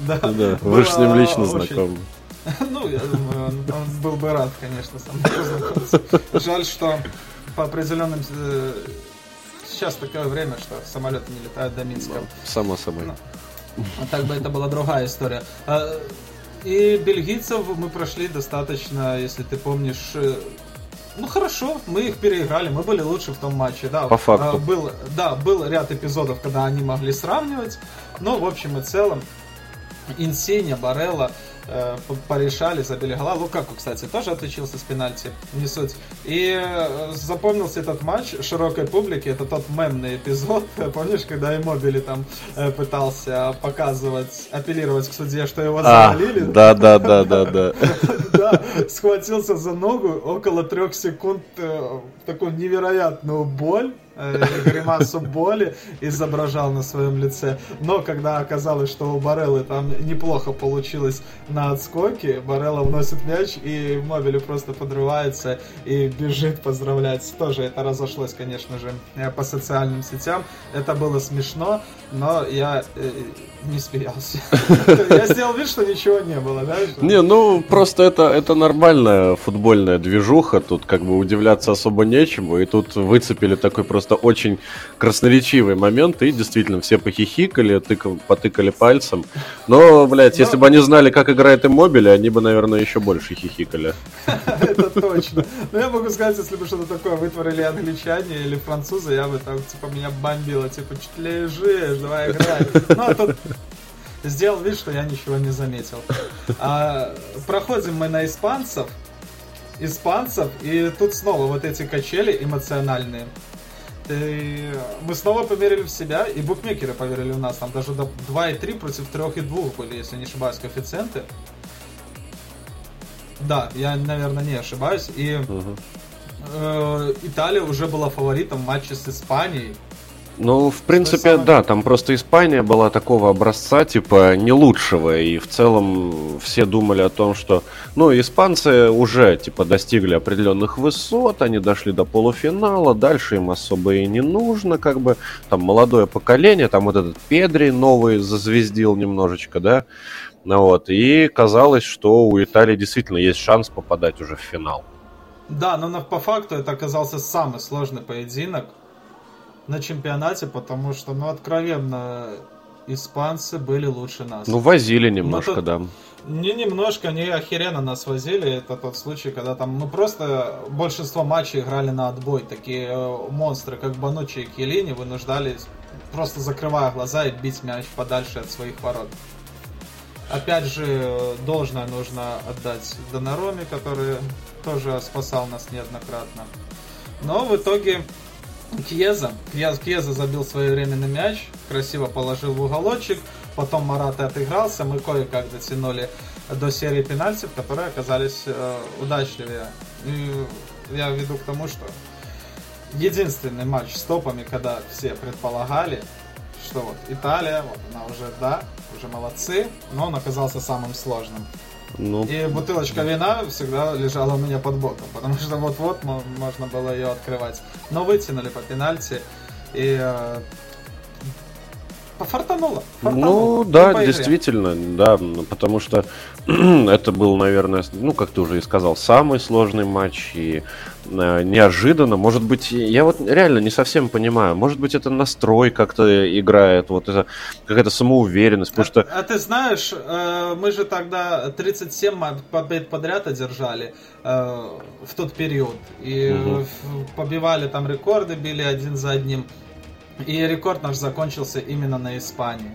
Да, вы же с ним лично знакомы. Ну, я думаю, он, был бы рад, конечно, со мной познакомиться. Жаль, что по определенным... Э, сейчас такое время, что самолеты не летают до Минска. Само собой. Ну, а так бы это была другая история. А, и бельгийцев мы прошли достаточно, если ты помнишь, э, ну хорошо, мы их переиграли, мы были лучше в том матче, да. По факту. Был, да, был ряд эпизодов, когда они могли сравнивать, но в общем и целом Инсиня, Барелла, э, порешали, забили гола. Лукаку, кстати, тоже отличился с пенальти, не суть. И э, запомнился этот матч широкой публике, это тот мемный эпизод, помнишь, когда Иммобили там э, пытался показывать, апеллировать к суде, что его а, завалили? Да, да, да, да, да. Да, схватился за ногу, около трех секунд э, такую невероятную боль, гримасу боли изображал на своем лице. Но когда оказалось, что у Бареллы там неплохо получилось на отскоке, Барелла вносит мяч, и Мобили просто подрывается и бежит поздравлять. Тоже это разошлось, конечно же, э, по социальным сетям. Это было смешно, но я э, не смеялся. Я сделал вид, что ничего не было, да? Не, ну просто это, это нормальная футбольная движуха, тут как бы удивляться особо нечему, и тут выцепили такой просто очень красноречивый момент, и действительно все похихикали, тыкал, потыкали пальцем. Но, блядь, если бы они знали, как играет Иммобили, они бы, наверное, еще больше хихикали. Это точно. Но я могу сказать, если бы что-то такое вытворили англичане или французы, я бы там, типа, меня бомбило, типа, чуть лежишь, давай играй. Ну, а тут сделал вид, что я ничего не заметил. А, проходим мы на испанцев, испанцев, и тут снова вот эти качели эмоциональные. И мы снова поверили в себя, и букмекеры поверили в нас. Там даже 2,3 против 3,2 были, если не ошибаюсь, коэффициенты. Да, я, наверное, не ошибаюсь. И угу. э, Италия уже была фаворитом в матче с Испанией. Ну, в принципе, да, там просто Испания была такого образца, типа, не лучшего, и в целом все думали о том, что, ну, испанцы уже, типа, достигли определенных высот, они дошли до полуфинала, дальше им особо и не нужно, как бы, там, молодое поколение, там вот этот Педри новый зазвездил немножечко, да, ну вот, и казалось, что у Италии действительно есть шанс попадать уже в финал. Да, но по факту это оказался самый сложный поединок, на чемпионате, потому что, ну, откровенно, испанцы были лучше нас. Ну, возили немножко, ну, да. Не немножко, не охеренно нас возили. Это тот случай, когда там, ну, просто большинство матчей играли на отбой. Такие э, монстры, как Банучи и Келини, вынуждали, просто закрывая глаза и бить мяч подальше от своих ворот. Опять же, должное нужно отдать Донароме, который тоже спасал нас неоднократно. Но в итоге Кьеза. Кьеза забил своевременный мяч, красиво положил в уголочек. Потом Марат отыгрался. Мы кое-как дотянули до серии пенальтив, которые оказались э, удачливее. И я веду к тому, что единственный матч с топами, когда все предполагали, что вот Италия, вот она уже, да, уже молодцы, но он оказался самым сложным. Ну... И бутылочка вина всегда лежала у меня под боком, потому что вот-вот можно было ее открывать. Но вытянули по пенальти. И э, Фартануло. фартануло. Ну да, действительно, да, потому что это был, наверное, ну как ты уже и сказал, самый сложный матч и неожиданно. Может быть, я вот реально не совсем понимаю. Может быть, это настрой как-то играет, вот это какая-то самоуверенность, потому а, что. А ты знаешь, э, мы же тогда 37 побед подряд одержали э, в тот период и угу. побивали там рекорды, били один за одним. И рекорд наш закончился именно на Испании.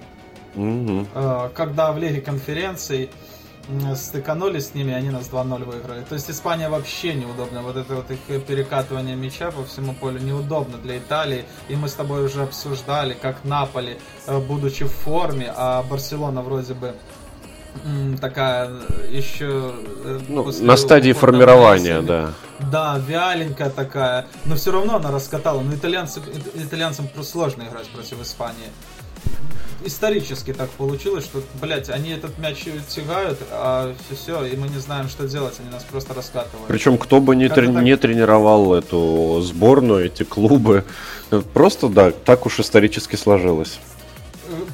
Угу. Когда в Лиге конференций стыканулись с ними, они нас 2-0 выиграли. То есть Испания вообще неудобно. Вот это вот их перекатывание мяча по всему полю неудобно для Италии. И мы с тобой уже обсуждали, как Наполи, э, будучи в форме, а Барселона вроде бы такая еще э, ну, на стадии формирования, да. Да, вяленькая такая, но все равно она раскатала. Но итальянцы, итальянцам сложно играть против Испании. Исторически так получилось, что, блядь, они этот мяч тягают, а все, и мы не знаем, что делать, они нас просто раскатывают. Причем кто бы не, трени- так... не тренировал эту сборную, эти клубы, просто, да, так уж исторически сложилось.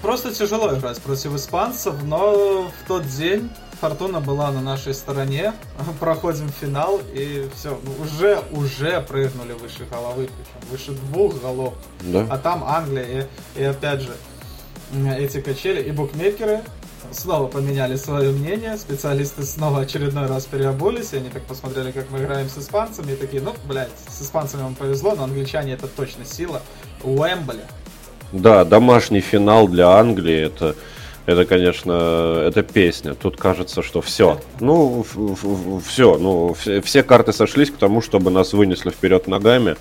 Просто тяжело играть против испанцев, но в тот день фортуна была на нашей стороне. Проходим финал и все, ну, уже, уже прыгнули выше головы, причем выше двух голов. Да. А там Англия и, и опять же эти качели и букмекеры снова поменяли свое мнение, специалисты снова очередной раз переобулись, и они так посмотрели, как мы играем с испанцами, и такие, ну, блядь, с испанцами вам повезло, но англичане это точно сила. Уэмбли, да, домашний финал для Англии это, это, конечно, это песня. Тут кажется, что все. Ну, все, ну, все, все карты сошлись к тому, чтобы нас вынесли вперед ногами.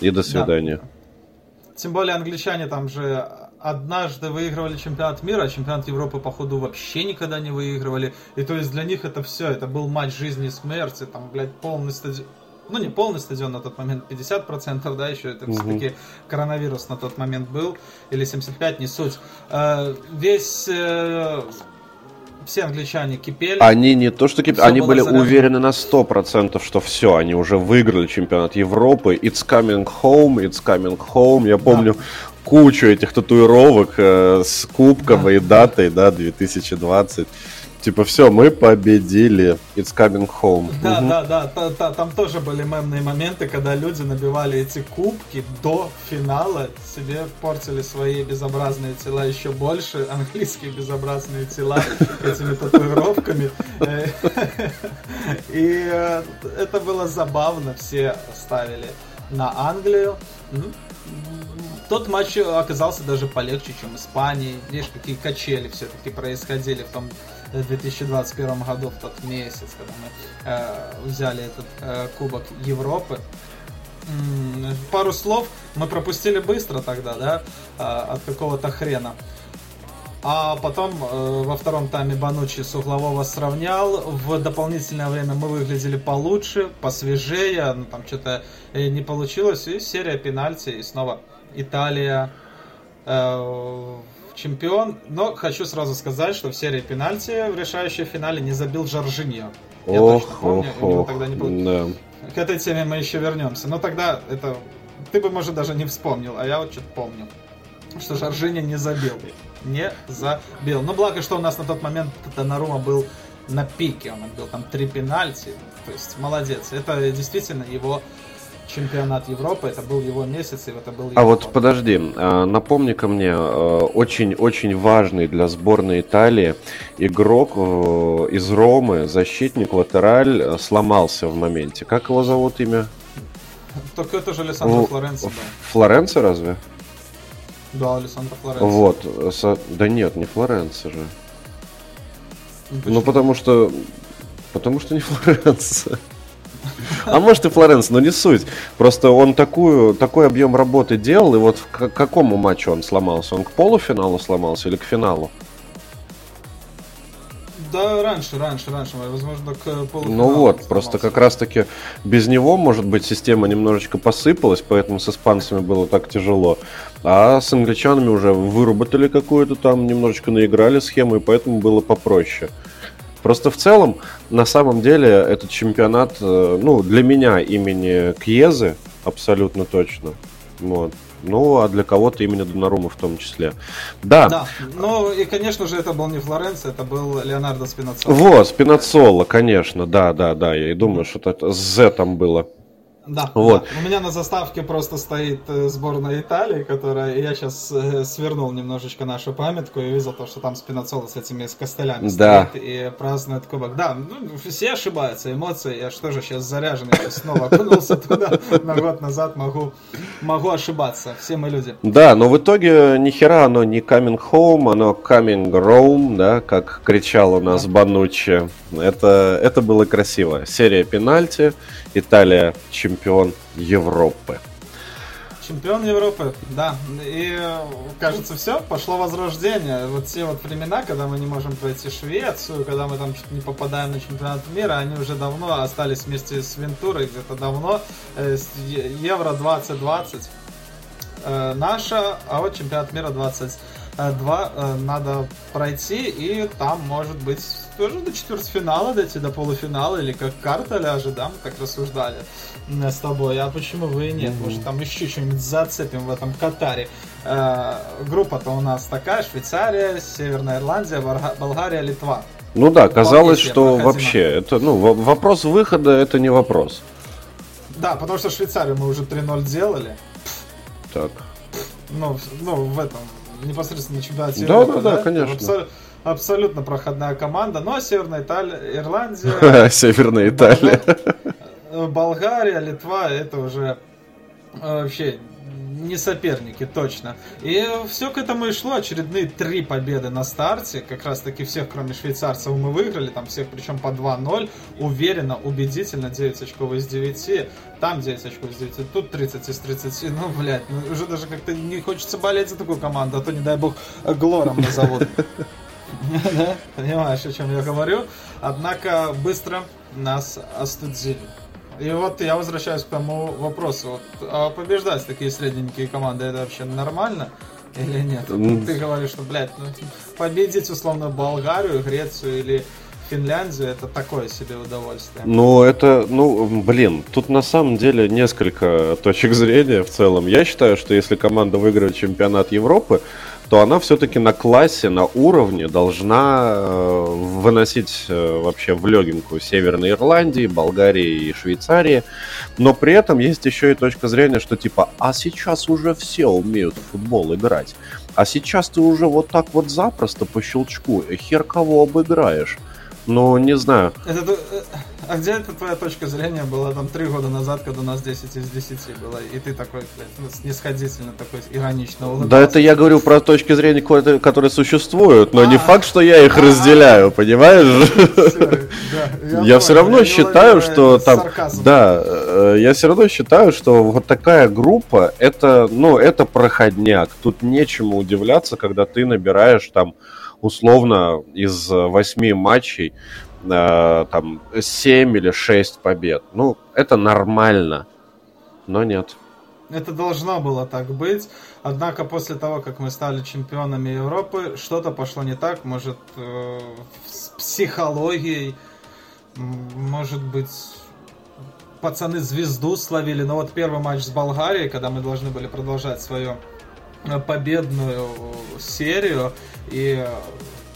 И до свидания. Да. Тем более англичане там же однажды выигрывали чемпионат мира, а чемпионат Европы, походу, вообще никогда не выигрывали. И то есть для них это все, это был матч жизни и смерти, там, блядь, полный стадион ну не полный стадион на тот момент, 50%, да, еще это угу. все-таки коронавирус на тот момент был, или 75, не суть. Э, весь э, все англичане кипели. Они не то что кипели, они были заряжено. уверены на 100%, что все, они уже выиграли чемпионат Европы. It's coming home, it's coming home. Я помню да. Кучу этих татуировок э, с кубком да. и датой, да, 2020. Типа, все, мы победили. It's coming home. Да, угу. да, да. Та, та, там тоже были мемные моменты, когда люди набивали эти кубки до финала, себе портили свои безобразные тела еще больше, английские безобразные тела этими татуировками. И э, это было забавно, все ставили на Англию. Тот матч оказался даже полегче, чем Испании. Видишь, какие качели все-таки происходили в том 2021 году, в тот месяц, когда мы э, взяли этот э, Кубок Европы. Пару слов мы пропустили быстро тогда, да, э, от какого-то хрена. А потом э, во втором тайме Банучи с углового сравнял. В дополнительное время мы выглядели получше, посвежее. Ну, там что-то э, не получилось. И серия пенальти. И снова Италия э, чемпион, но хочу сразу сказать, что в серии пенальти в решающем финале не забил Жоржиньо. Я ох, точно помню, ох, у него тогда не было. Да. К этой теме мы еще вернемся. Но тогда это ты бы, может, даже не вспомнил, а я вот что-то помню, что Жоржиньо не забил. Не забил. Но благо, что у нас на тот момент Донарума был на пике, он отбил там три пенальти. То есть молодец. Это действительно его чемпионат Европы, это был его месяц, и это был его А вот подожди, а, напомни-ка мне, очень-очень важный для сборной Италии игрок из Ромы, защитник, латераль, э, сломался в моменте. Как его зовут имя? Только это же Александр ну, Флоренци. Да. Флоренци разве? Да, Александр Флоренци. Вот, со... да нет, не Флоренци же. Ну, ну потому что... Потому что не Флоренция. А может и Флоренс, но не суть. Просто он такую, такой объем работы делал, и вот к какому матчу он сломался? Он к полуфиналу сломался или к финалу? Да, раньше, раньше, раньше, возможно, к полуфиналу. Ну вот, сломался. просто как раз-таки без него, может быть, система немножечко посыпалась, поэтому с испанцами было так тяжело. А с англичанами уже выработали какую-то там, немножечко наиграли схему, и поэтому было попроще. Просто в целом, на самом деле, этот чемпионат, э, ну, для меня имени Кьезы, абсолютно точно. Вот. Ну, а для кого-то именно Донарума в том числе. Да. Да, ну и, конечно же, это был не Флоренцо, это был Леонардо Спинацоло. Вот, Спинацоло, конечно, да, да, да, я и думаю, что это с Z там было. Да, вот. Да. У меня на заставке просто стоит э, сборная Италии, которая... Я сейчас э, свернул немножечко нашу памятку и видел то, что там Спинацоло с этими с костылями да. стоит и празднует кубок. Да, ну, все ошибаются, эмоции. Я что же сейчас заряженный, снова окунулся туда на год назад, могу, могу ошибаться. Все мы люди. Да, но в итоге ни хера оно не coming home, оно coming home, да, как кричал у нас. Бануччи. Это, это было красиво. Серия пенальти. Италия чемпион Европы. Чемпион Европы, да. И кажется, все, пошло возрождение. Вот те вот времена, когда мы не можем пройти Швецию, когда мы там чуть не попадаем на чемпионат мира, они уже давно остались вместе с Вентурой, где-то давно, э, Евро 2020. Э, наша, а вот чемпионат мира 20. Э, два э, надо пройти, и там, может быть, тоже до четвертьфинала дойти, до полуфинала, или как карта ляжет, да, мы так рассуждали э, с тобой. А почему вы и нет? Mm-hmm. Может, там еще что-нибудь зацепим в этом Катаре. Группа-то у нас такая, Швейцария, Северная Ирландия, Болгария, Литва. Ну да, казалось, Болгария, что вообще, это, ну, вопрос выхода, это не вопрос. Да, потому что Швейцарию мы уже 3-0 делали. Так. Ну, ну, в этом, непосредственно на чемпионате да, Европы, да, да, да, конечно абсолютно проходная команда. Ну а Северная Италия, Ирландия... Северная Италия. Болгария, Литва, это уже э, вообще не соперники, точно. И все к этому и шло. Очередные три победы на старте. Как раз таки всех, кроме швейцарцев, мы выиграли. Там всех, причем по 2-0. Уверенно, убедительно. 9 очков из 9. Там 9 очков из 9. Тут 30 из 30. Ну, блядь, ну, уже даже как-то не хочется болеть за такую команду. А то, не дай бог, Глором назовут. Понимаешь, о чем я говорю. Однако быстро нас остудили. И вот я возвращаюсь к тому вопросу. Вот, а побеждать такие средненькие команды, это вообще нормально? Или нет? Ты говоришь, что, блядь, ну, победить условно Болгарию, Грецию или Финляндию, это такое себе удовольствие. Ну, это, ну, блин, тут на самом деле несколько точек зрения в целом. Я считаю, что если команда выиграет чемпионат Европы, то она все-таки на классе, на уровне должна э, выносить э, вообще в легенькую Северной Ирландии, Болгарии и Швейцарии. Но при этом есть еще и точка зрения, что типа, а сейчас уже все умеют в футбол играть. А сейчас ты уже вот так вот запросто по щелчку хер кого обыграешь. Ну, не знаю. Это, э, а где эта твоя точка зрения была там три года назад, когда у нас 10 из 10 было, и ты такой, блядь, снисходительно такой иронично улыбался? Да это я говорю про точки зрения, которые существуют, но не а. факт, что я их разделяю, понимаешь? Я все равно считаю, что там... Да, э, я все равно считаю, что вот такая группа, это, ну, это проходняк. Тут нечему удивляться, когда ты набираешь там условно из восьми матчей э, там 7 или 6 побед. Ну, это нормально, но нет. Это должно было так быть. Однако после того, как мы стали чемпионами Европы, что-то пошло не так. Может, э, с психологией, может быть, пацаны звезду словили. Но вот первый матч с Болгарией, когда мы должны были продолжать свою э, победную серию, и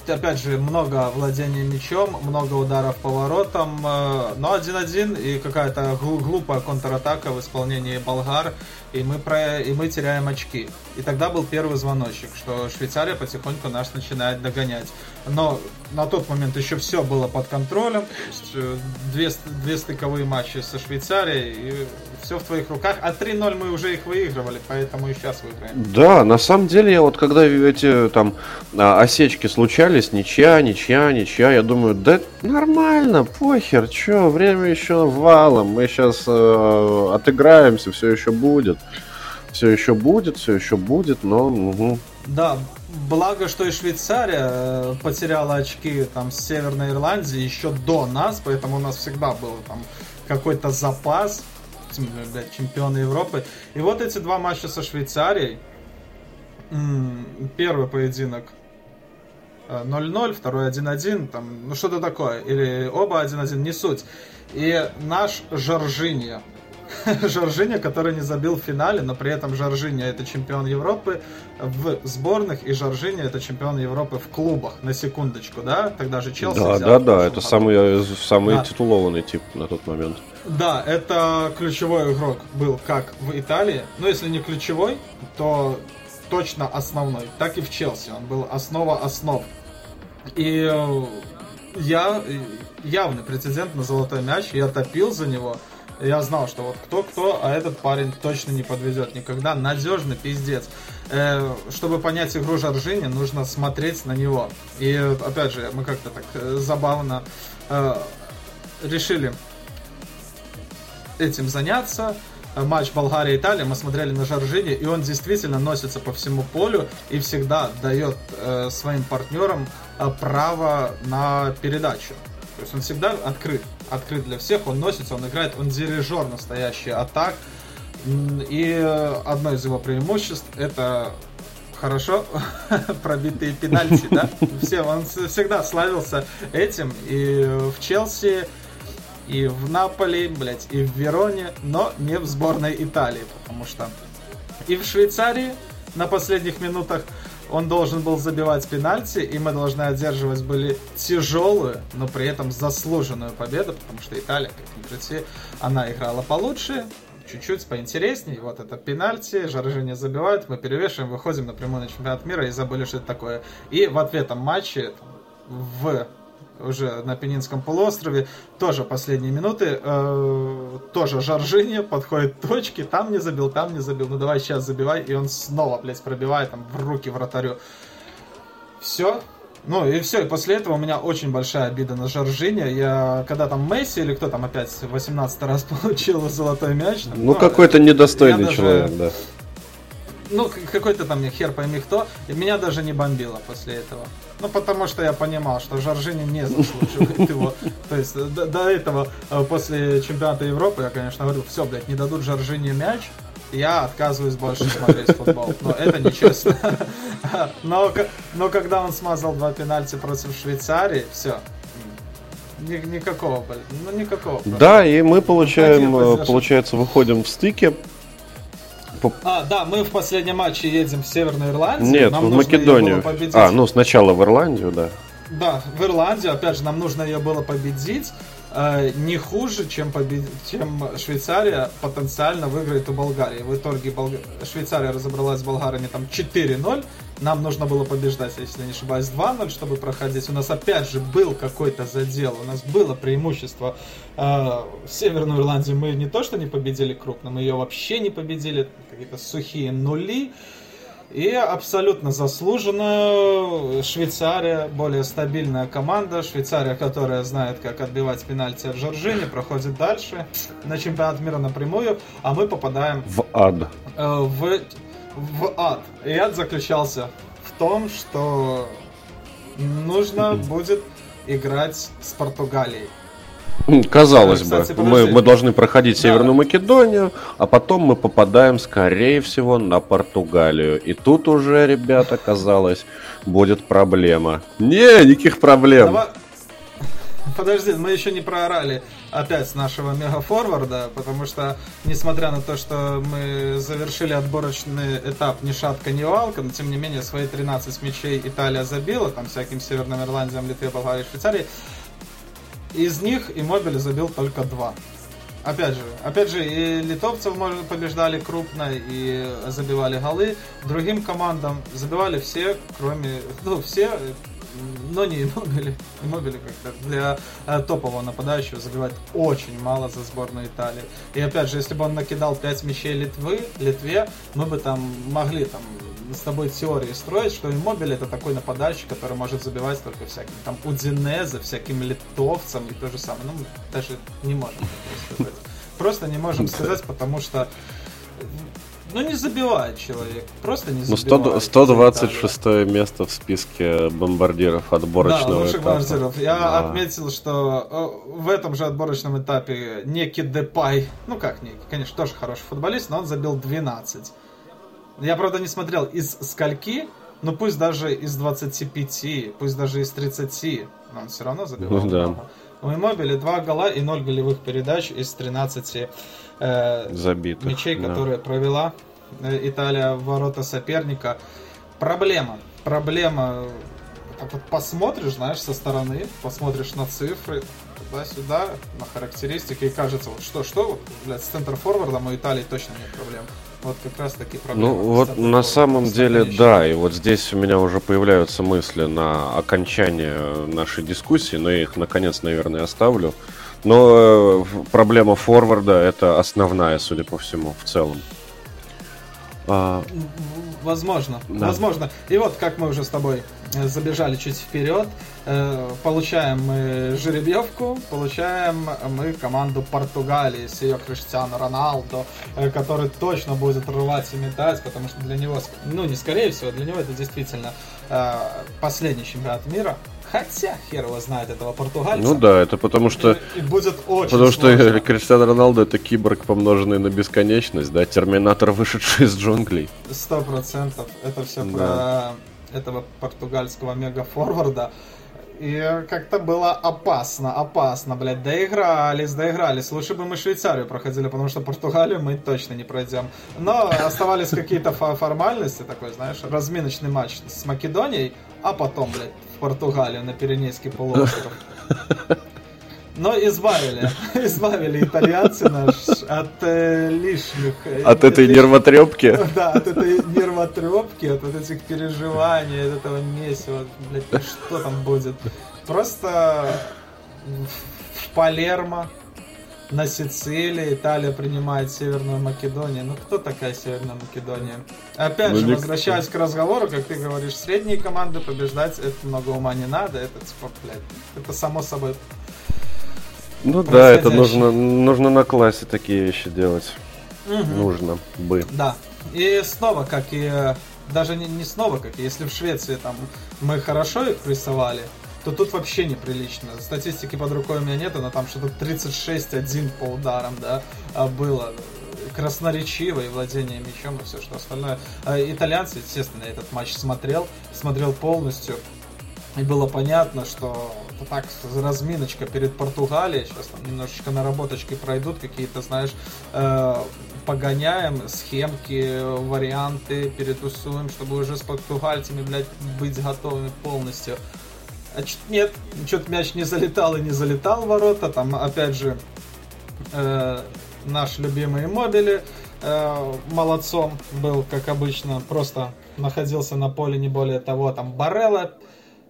опять же, много владения мячом, много ударов по воротам, э, но 1-1 и какая-то глупая контратака в исполнении болгар, и мы, про... и мы теряем очки. И тогда был первый звоночек, что Швейцария потихоньку нас начинает догонять. Но на тот момент еще все было под контролем. Э, две, две стыковые матчи со Швейцарией, и все в твоих руках. А 3-0 мы уже их выигрывали, поэтому и сейчас выиграем. Да, на самом деле, я вот когда эти там а, осечки случались, ничья, ничья, ничья, я думаю, да нормально, похер, что, время еще валом, мы сейчас э, отыграемся, все еще будет все еще будет, все еще будет, но... Угу. Да, благо, что и Швейцария э, потеряла очки там с Северной Ирландии еще до нас, поэтому у нас всегда был там какой-то запас, блядь, чемпионы Европы. И вот эти два матча со Швейцарией. Первый поединок 0-0, э, второй 1-1, там, ну что-то такое. Или оба 1-1, не суть. И наш Жоржинья, Жоржиня, который не забил в финале, но при этом Жоржиня это чемпион Европы в сборных, и Жоржиня это чемпион Европы в клубах, на секундочку, да? Тогда же Челси Да, взял да, да, это году. самый, самый Да. титулованный тип на тот момент. Да, это ключевой игрок был как в Италии, но если не ключевой, то точно основной, так и в Челси. Он был основа основ. И э, я э, явный претендент на золотой мяч, я топил за него. Я знал, что вот кто-кто, а этот парень точно не подвезет никогда. Надежный пиздец. Э, чтобы понять игру Жоржини, нужно смотреть на него. И опять же, мы как-то так э, забавно э, решили этим заняться. Матч Болгария-Италия, мы смотрели на Жоржини, и он действительно носится по всему полю и всегда дает э, своим партнерам э, право на передачу. То есть он всегда открыт, открыт для всех, он носится, он играет, он дирижер настоящий атак. И э, одно из его преимуществ это хорошо пробитые пенальти, да? Все, он всегда славился этим и в Челси, и в Наполе, блядь, и в Вероне, но не в сборной Италии, потому что и в Швейцарии на последних минутах он должен был забивать пенальти, и мы должны одерживать были тяжелую, но при этом заслуженную победу, потому что Италия, как ни крути, она играла получше, чуть-чуть поинтереснее. Вот это пенальти, Жоржини забивают, мы перевешиваем, выходим напрямую на чемпионат мира и забыли, что это такое. И в ответном матче в уже на Пенинском полуострове, тоже последние минуты, э, тоже Жоржини подходит к точке, там не забил, там не забил, ну давай сейчас забивай, и он снова, блядь, пробивает там в руки вратарю. Все. Ну и все, и после этого у меня очень большая обида на Жоржини. Я, когда там Месси или кто там опять 18 раз получил золотой мяч. там, Ну, какой-то недостойный даже- человек, да. Ну, какой-то там хер пойми кто, и меня даже не бомбило после этого. Ну, потому что я понимал, что Жоржини не заслуживает его. То есть до, до этого, э, после чемпионата Европы, я, конечно, говорю, все, блядь, не дадут Жоржини мяч, я отказываюсь больше смотреть футбол. Но это нечестно. Но, но когда он смазал два пенальти против Швейцарии, все. никакого, ну никакого. просто. Да, и мы получаем, э, получается, выходим в стыке. А, да, мы в последнем матче едем в Северную Ирландию. Нет, Нам в Македонию. А, ну сначала в Ирландию, да. Да, в Ирландию, опять же, нам нужно ее было победить. Э, не хуже, чем, побед... чем Швейцария потенциально выиграет у Болгарии. В итоге Болга- Швейцария разобралась с болгарами там 4-0. Нам нужно было побеждать, если не ошибаюсь, 2-0, чтобы проходить. У нас опять же был какой-то задел, у нас было преимущество. Э, Северную Ирландию мы не то что не победили крупно, мы ее вообще не победили. Какие-то сухие нули. И абсолютно заслуженно Швейцария, более стабильная команда. Швейцария, которая знает, как отбивать пенальти от Жоржини, проходит дальше на чемпионат мира напрямую, а мы попадаем В ад. э, в, в ад. И ад заключался в том, что нужно будет играть с Португалией. Казалось бы, мы, мы должны проходить Да. Северную Македонию, а потом мы попадаем, скорее всего, на Португалию. И тут уже, ребята, казалось, будет проблема. Не, никаких проблем. Давай- Подожди, мы еще не проорали опять нашего мегафорварда, потому что, несмотря на то, что мы завершили отборочный этап ни шатка, ни валка, но тем не менее свои 13 мячей Италия забила, там всяким Северным Ирландиям, Литве, Болгарии, Швейцарии. Из них Иммобили забил только два. Опять же, опять же, и литовцев побеждали крупно и забивали голы. Другим командам забивали все, кроме, ну, все, но не Иммобили. Иммобили как-то для э, топового нападающего забивать очень мало за сборную Италии. И опять же, если бы он накидал 5 мячей Литвы, Литве, мы бы там могли там с тобой теории строить, что Иммобили это такой нападающий, который может забивать только всяким там Удинезе, всяким литовцам и то же самое. Ну, мы даже не можем сказать. Просто не можем сказать, потому что ну не забивает человек. Просто не Ну, забивает. 100 126 место в списке бомбардиров Да, отборочного лучших этапа. бомбардиров. Я Да. отметил, что э, в этом же отборочном этапе некий Депай, ну как некий, конечно, тоже хороший футболист, но он забил 12. Я, правда, не смотрел из скольки, но пусть даже из 25, пусть даже из 30, но он все равно забивал Ну да. У Иммобили 2 гола и 0 голевых передач из 13 э, Забитых, мячей, да. которые провела э, Италия в ворота соперника. Проблема. Проблема. Так вот посмотришь, знаешь, со стороны, посмотришь на цифры, туда-сюда, на характеристики, и кажется, вот что-что, вот, блядь, с центр-форвардом у Италии точно нет проблем. Вот как раз таки проблемы. Ну вот на самом деле да, и вот здесь у меня уже появляются мысли на окончание нашей дискуссии, но я их наконец, наверное, оставлю. Но э, проблема форварда это основная, судя по всему, в целом. А, Возможно, Да. возможно. И вот, как мы уже с тобой забежали чуть вперед, э, получаем мы жеребьевку, получаем мы команду Португалии с ее Криштиану Роналдо, э, который точно будет рвать и метать, потому что для него, ну не скорее всего, для него это действительно э, последний чемпионат мира. Хотя хер его знает этого португальца. ну да, это потому что И, и будет очень Потому что сложно. Криштиано Роналдо это киборг, помноженный на бесконечность, да, терминатор, вышедший из джунглей. Сто процентов. Это все Да. про этого португальского мегафорварда. И как-то было опасно, опасно, блядь. Доигрались, доигрались. Лучше бы мы Швейцарию проходили, потому что Португалию мы точно не пройдем. Но оставались какие-то фо- формальности, такой, знаешь, разминочный матч с Македонией, а потом, блядь, в Португалию на Пиренейский полуостров. Но избавили, избавили итальянцы наш от э, лишних... э, От этой лишних- нервотрепки. да, от этой нервотрепки, от вот этих переживаний, от этого месива, блядь, ну что там будет. Просто в- Палермо, на Сицилии, Италия принимает Северную Македонию. Ну кто такая Северная Македония? Опять Ну, же, возвращаясь к разговору, как ты говоришь, средние команды побеждать, это много ума не надо, это типа, блядь, это само собой. Ну да, это нужно, нужно на классе такие вещи делать. Мгм. Нужно бы. Да. И снова, как и... Даже не, не снова, как и если в Швеции там мы хорошо их прессовали, то тут вообще неприлично. Статистики под рукой у меня нету, но там что-то 36-1 по ударам, да, а, было. Красноречиво и владение мячом и все, что остальное. А Итальянцы, естественно, этот матч смотрел, смотрел полностью. И было понятно, что это так, разминочка перед Португалией. Сейчас там немножечко наработочки пройдут, какие-то, знаешь, э, погоняем схемки, варианты, перетусуем, чтобы уже с португальцами, блядь, быть готовыми полностью. А чё- нет, что-то мяч не залетал и не залетал в ворота. Там, опять же, э, наш любимый Мобили э, молодцом был, как обычно, просто находился на поле, не более того. Там Барелла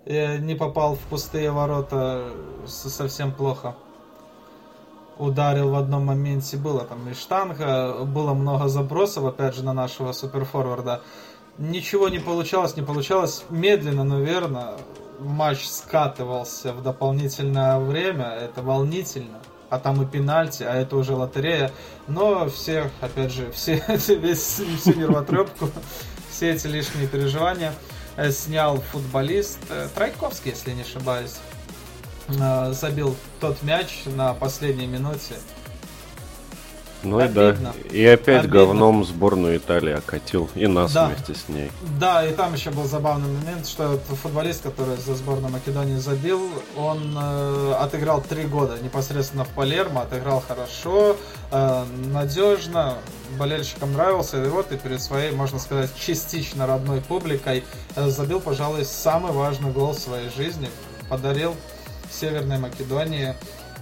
не попал в пустые ворота совсем плохо. Ударил в одном моменте, было там и штанга, было много забросов, опять же, на нашего суперфорварда. Ничего не получалось, не получалось. Медленно, но верно, матч скатывался в дополнительное время. Это волнительно. А там и пенальти, а это уже лотерея. Но все, опять же, все, весь, всю нервотрепку, все эти лишние переживания снял футболист э, Трайковский, если не ошибаюсь. Э, Забил тот мяч на последней минуте. Ну и да. Обидно. И опять Обидно. говном сборную Италии окатил. И нас Да. вместе с ней. Да, и там еще был забавный момент, что футболист, который за сборную Македонии забил, он э, отыграл три года непосредственно в Палермо, отыграл хорошо, э, надежно, болельщикам нравился, и вот и перед своей, можно сказать, частично родной публикой э, забил, пожалуй, самый важный гол в своей жизни, подарил Северной Македонии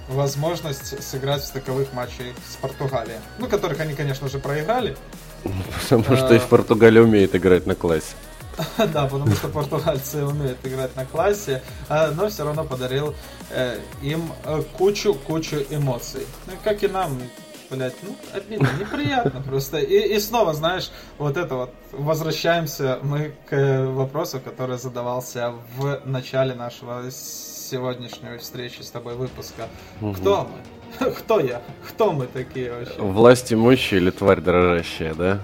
возможность сыграть в стыковых матчах с Португалией. Ну, которых они, конечно же, проиграли, Потому что и в Португалии умеет играть на классе. Да, потому что португальцы умеют играть на классе, а, но все равно подарил э, им кучу-кучу эмоций. Ну, как и нам, блядь, ну, обидно, неприятно просто. И, и снова, знаешь, вот это вот, возвращаемся мы к э, вопросу, который задавался в начале нашего сегодняшней встречи с тобой выпуска. Кто мы? Кто я? Кто мы такие вообще? Власть имущая или тварь дрожащая, да?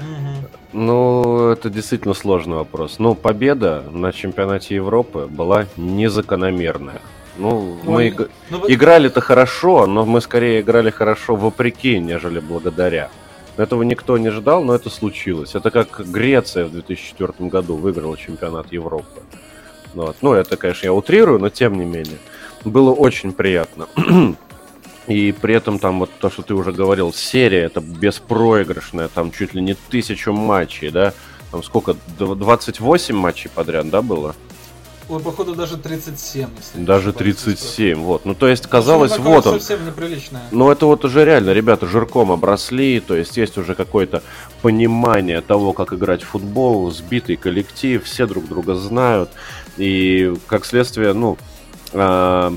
Мгм. Ну, это действительно сложный вопрос. Ну, победа на чемпионате Европы была незакономерная. Ну, мы Ой, иг- ну играли-то хорошо, но мы скорее играли хорошо вопреки, нежели благодаря. Этого никто не ждал, но это случилось. Это как Греция в 2004 году выиграла чемпионат Европы. Вот. Ну, это, конечно, я утрирую, но тем не менее. было очень приятно. И при этом там вот то, что ты уже говорил, серия это беспроигрышная, там чуть ли не тысячу матчей, да? Там сколько, 28 матчей подряд, да, было? Ой, походу даже 37, если Даже 37, вот. Ну, то есть, казалось, ну, вот он. совсем неприличное. Ну, это вот уже реально, ребята жирком обросли, то есть, есть уже какое-то понимание того, как играть в футбол, сбитый коллектив, все друг друга знают, и, как следствие, ну, э,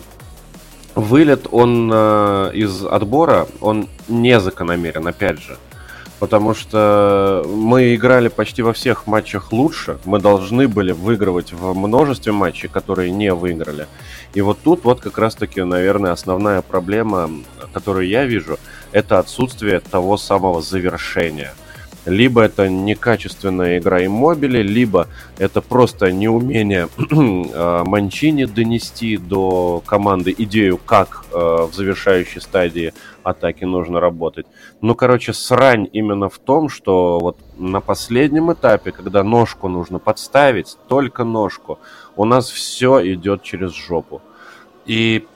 вылет, он э, из отбора, он не закономерен, опять же. Потому что мы играли почти во всех матчах лучше. Мы должны были выигрывать в множестве матчей, которые не выиграли. И вот тут вот как раз-таки, наверное, основная проблема, которую я вижу, это отсутствие того самого завершения – либо это некачественная игра иммобили, либо это просто неумение а, Манчини донести до команды идею, как а, в завершающей стадии атаки нужно работать. Ну, короче, срань именно в том, что вот на последнем этапе, когда ножку нужно подставить, только ножку, у нас все идет через жопу. И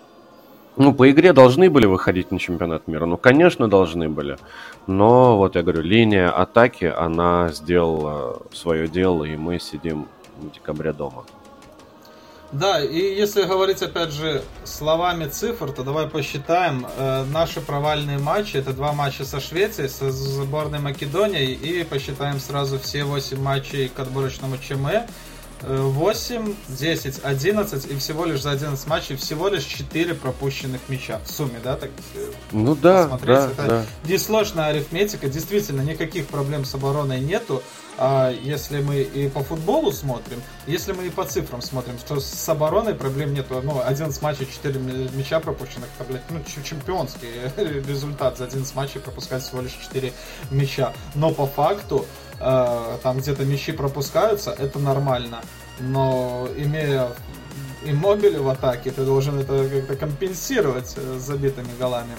ну, по игре должны были выходить на чемпионат мира. Ну, конечно, должны были. Но, вот я говорю, линия атаки, она сделала свое дело, и мы сидим в декабре дома. Да, и если говорить, опять же, словами цифр, то давай посчитаем. Э, наши провальные матчи, это два матча со Швецией, со сборной Македонией, и посчитаем сразу все 8 матчей к отборочному ЧМ. 8, 10, 11 и всего лишь за 11 матчей всего лишь 4 пропущенных мяча в сумме, да, так Ну да, да, Это да. несложная арифметика, действительно, никаких проблем с обороной нету. А если мы и по футболу смотрим, если мы и по цифрам смотрим, то с обороной проблем нету. Ну, 11 матчей, 4 мяча пропущенных, это, блядь, ну, чемпионский результат. За 11 матчей пропускать всего лишь 4 мяча. Но по факту э, там где-то мячи пропускаются, это нормально. Но имея иммобили в атаке, ты должен это как-то компенсировать э, забитыми голами.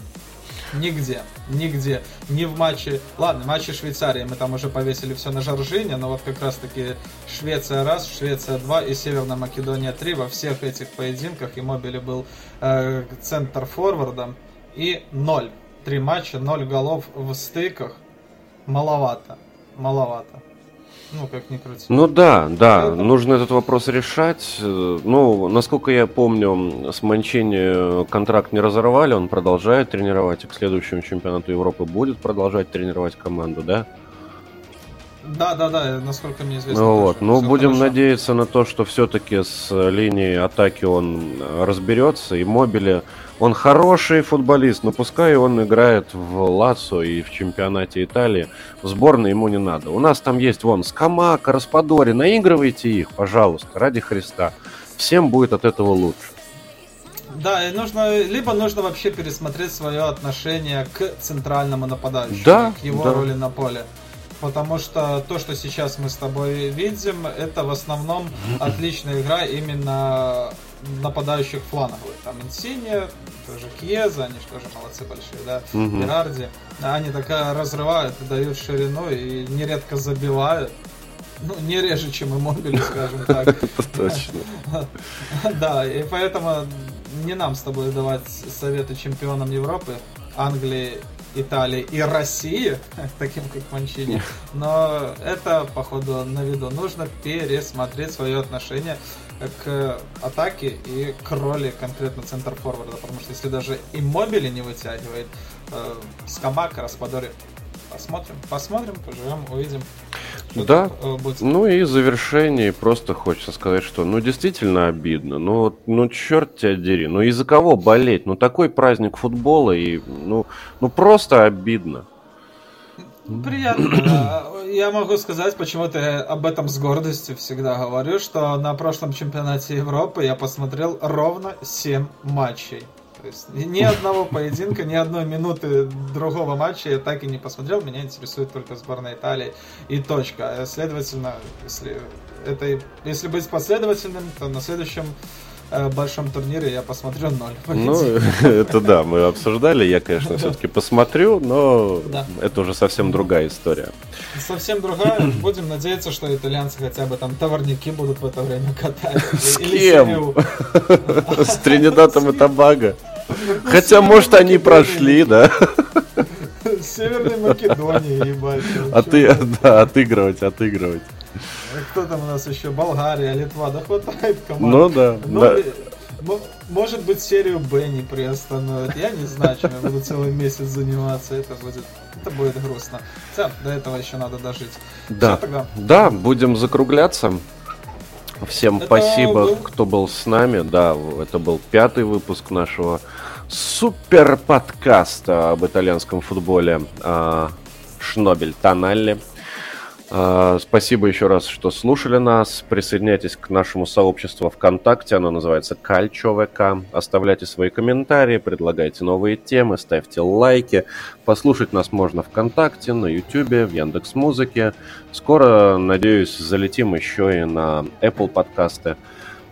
Нигде, нигде, ни в матче, ладно, матче Швейцарии мы там уже повесили все на Жоржине, но вот как раз таки Швеция раз, Швеция два и Северная Македония три, во всех этих поединках. Иммобили был э, центр форвардом. И ноль, три матча, ноль голов в стыках, маловато маловато. Ну, как ни крути. Ну да, да, Это... нужно этот вопрос решать. Ну, насколько я помню, с Манчини контракт не разорвали, он продолжает тренировать, и к следующему чемпионату Европы будет продолжать тренировать команду, да? Да, да, да, насколько мне известно. Ну, вот. ну будем хорошо. надеяться на то, что все-таки с линией атаки он разберется, и мобили он хороший футболист, но пускай он играет в Лацо и в чемпионате Италии. В сборной ему не надо. У нас там есть вон Скамака, Распадори. Наигрывайте их, пожалуйста, ради Христа. Всем будет от этого лучше. Да, и нужно, либо нужно вообще пересмотреть свое отношение к центральному нападающему, да, к его да. роли на поле. Потому что то, что сейчас мы с тобой видим, это в основном отличная игра именно нападающих фланговых. Там Инсиния, тоже Кьеза, они же тоже молодцы большие, да, угу. Они такая разрывают, дают ширину и нередко забивают. Ну, не реже, чем и Мобили, скажем так. Точно. Да, и поэтому не нам с тобой давать советы чемпионам Европы, Англии, Италии и России, таким как Манчини. Но это, походу, на виду. Нужно пересмотреть свое отношение к атаке и к роли конкретно центр форварда, потому что если даже иммобили не вытягивает, э, Скамака, Распадори, посмотрим, посмотрим, поживем, увидим. Да, будет. ну и завершение, просто хочется сказать, что ну действительно обидно, ну, ну черт тебя дери, ну из-за кого болеть, ну такой праздник футбола и ну, ну просто обидно. Приятно. Я могу сказать, почему-то об этом с гордостью всегда говорю, что на прошлом чемпионате Европы я посмотрел ровно 7 матчей. То есть ни одного поединка, ни одной минуты другого матча я так и не посмотрел. Меня интересует только сборная Италии и точка. Следовательно, если, это, если быть последовательным, то на следующем большом турнире я посмотрю ноль. Ну, это да, мы обсуждали. Я, конечно, все-таки посмотрю, но это уже совсем другая история. Совсем другая. Будем надеяться, что итальянцы хотя бы там товарники будут в это время катать. С кем? С Тринидатом и Тобаго. Хотя, может, они прошли, да? Северной Македонии, ебать. А ты, да, отыгрывать, отыгрывать. Кто там у нас еще? Болгария, Литва, да хватает команд. Ну да. Ну, да. Может быть, серию Б не приостановят. Я не знаю, чем я буду целый месяц заниматься. Это будет, это будет грустно. Хотя до этого еще надо дожить. Да, да, будем закругляться. Всем это спасибо, был... кто был с нами. Да, это был пятый выпуск нашего супер подкаста об итальянском футболе а, Шнобель Тоналли. А, спасибо еще раз, что слушали нас. Присоединяйтесь к нашему сообществу ВКонтакте. Оно называется Кальчо ВК. Оставляйте свои комментарии, предлагайте новые темы, ставьте лайки. Послушать нас можно ВКонтакте, на Ютубе, в Яндекс Музыке. Скоро, надеюсь, залетим еще и на Apple подкасты.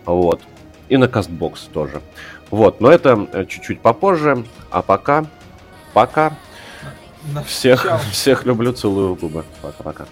Вот. И на Castbox тоже. Вот, но это э, чуть-чуть попозже. А пока, пока. Всех, всех люблю, целую в губы. Пока-пока.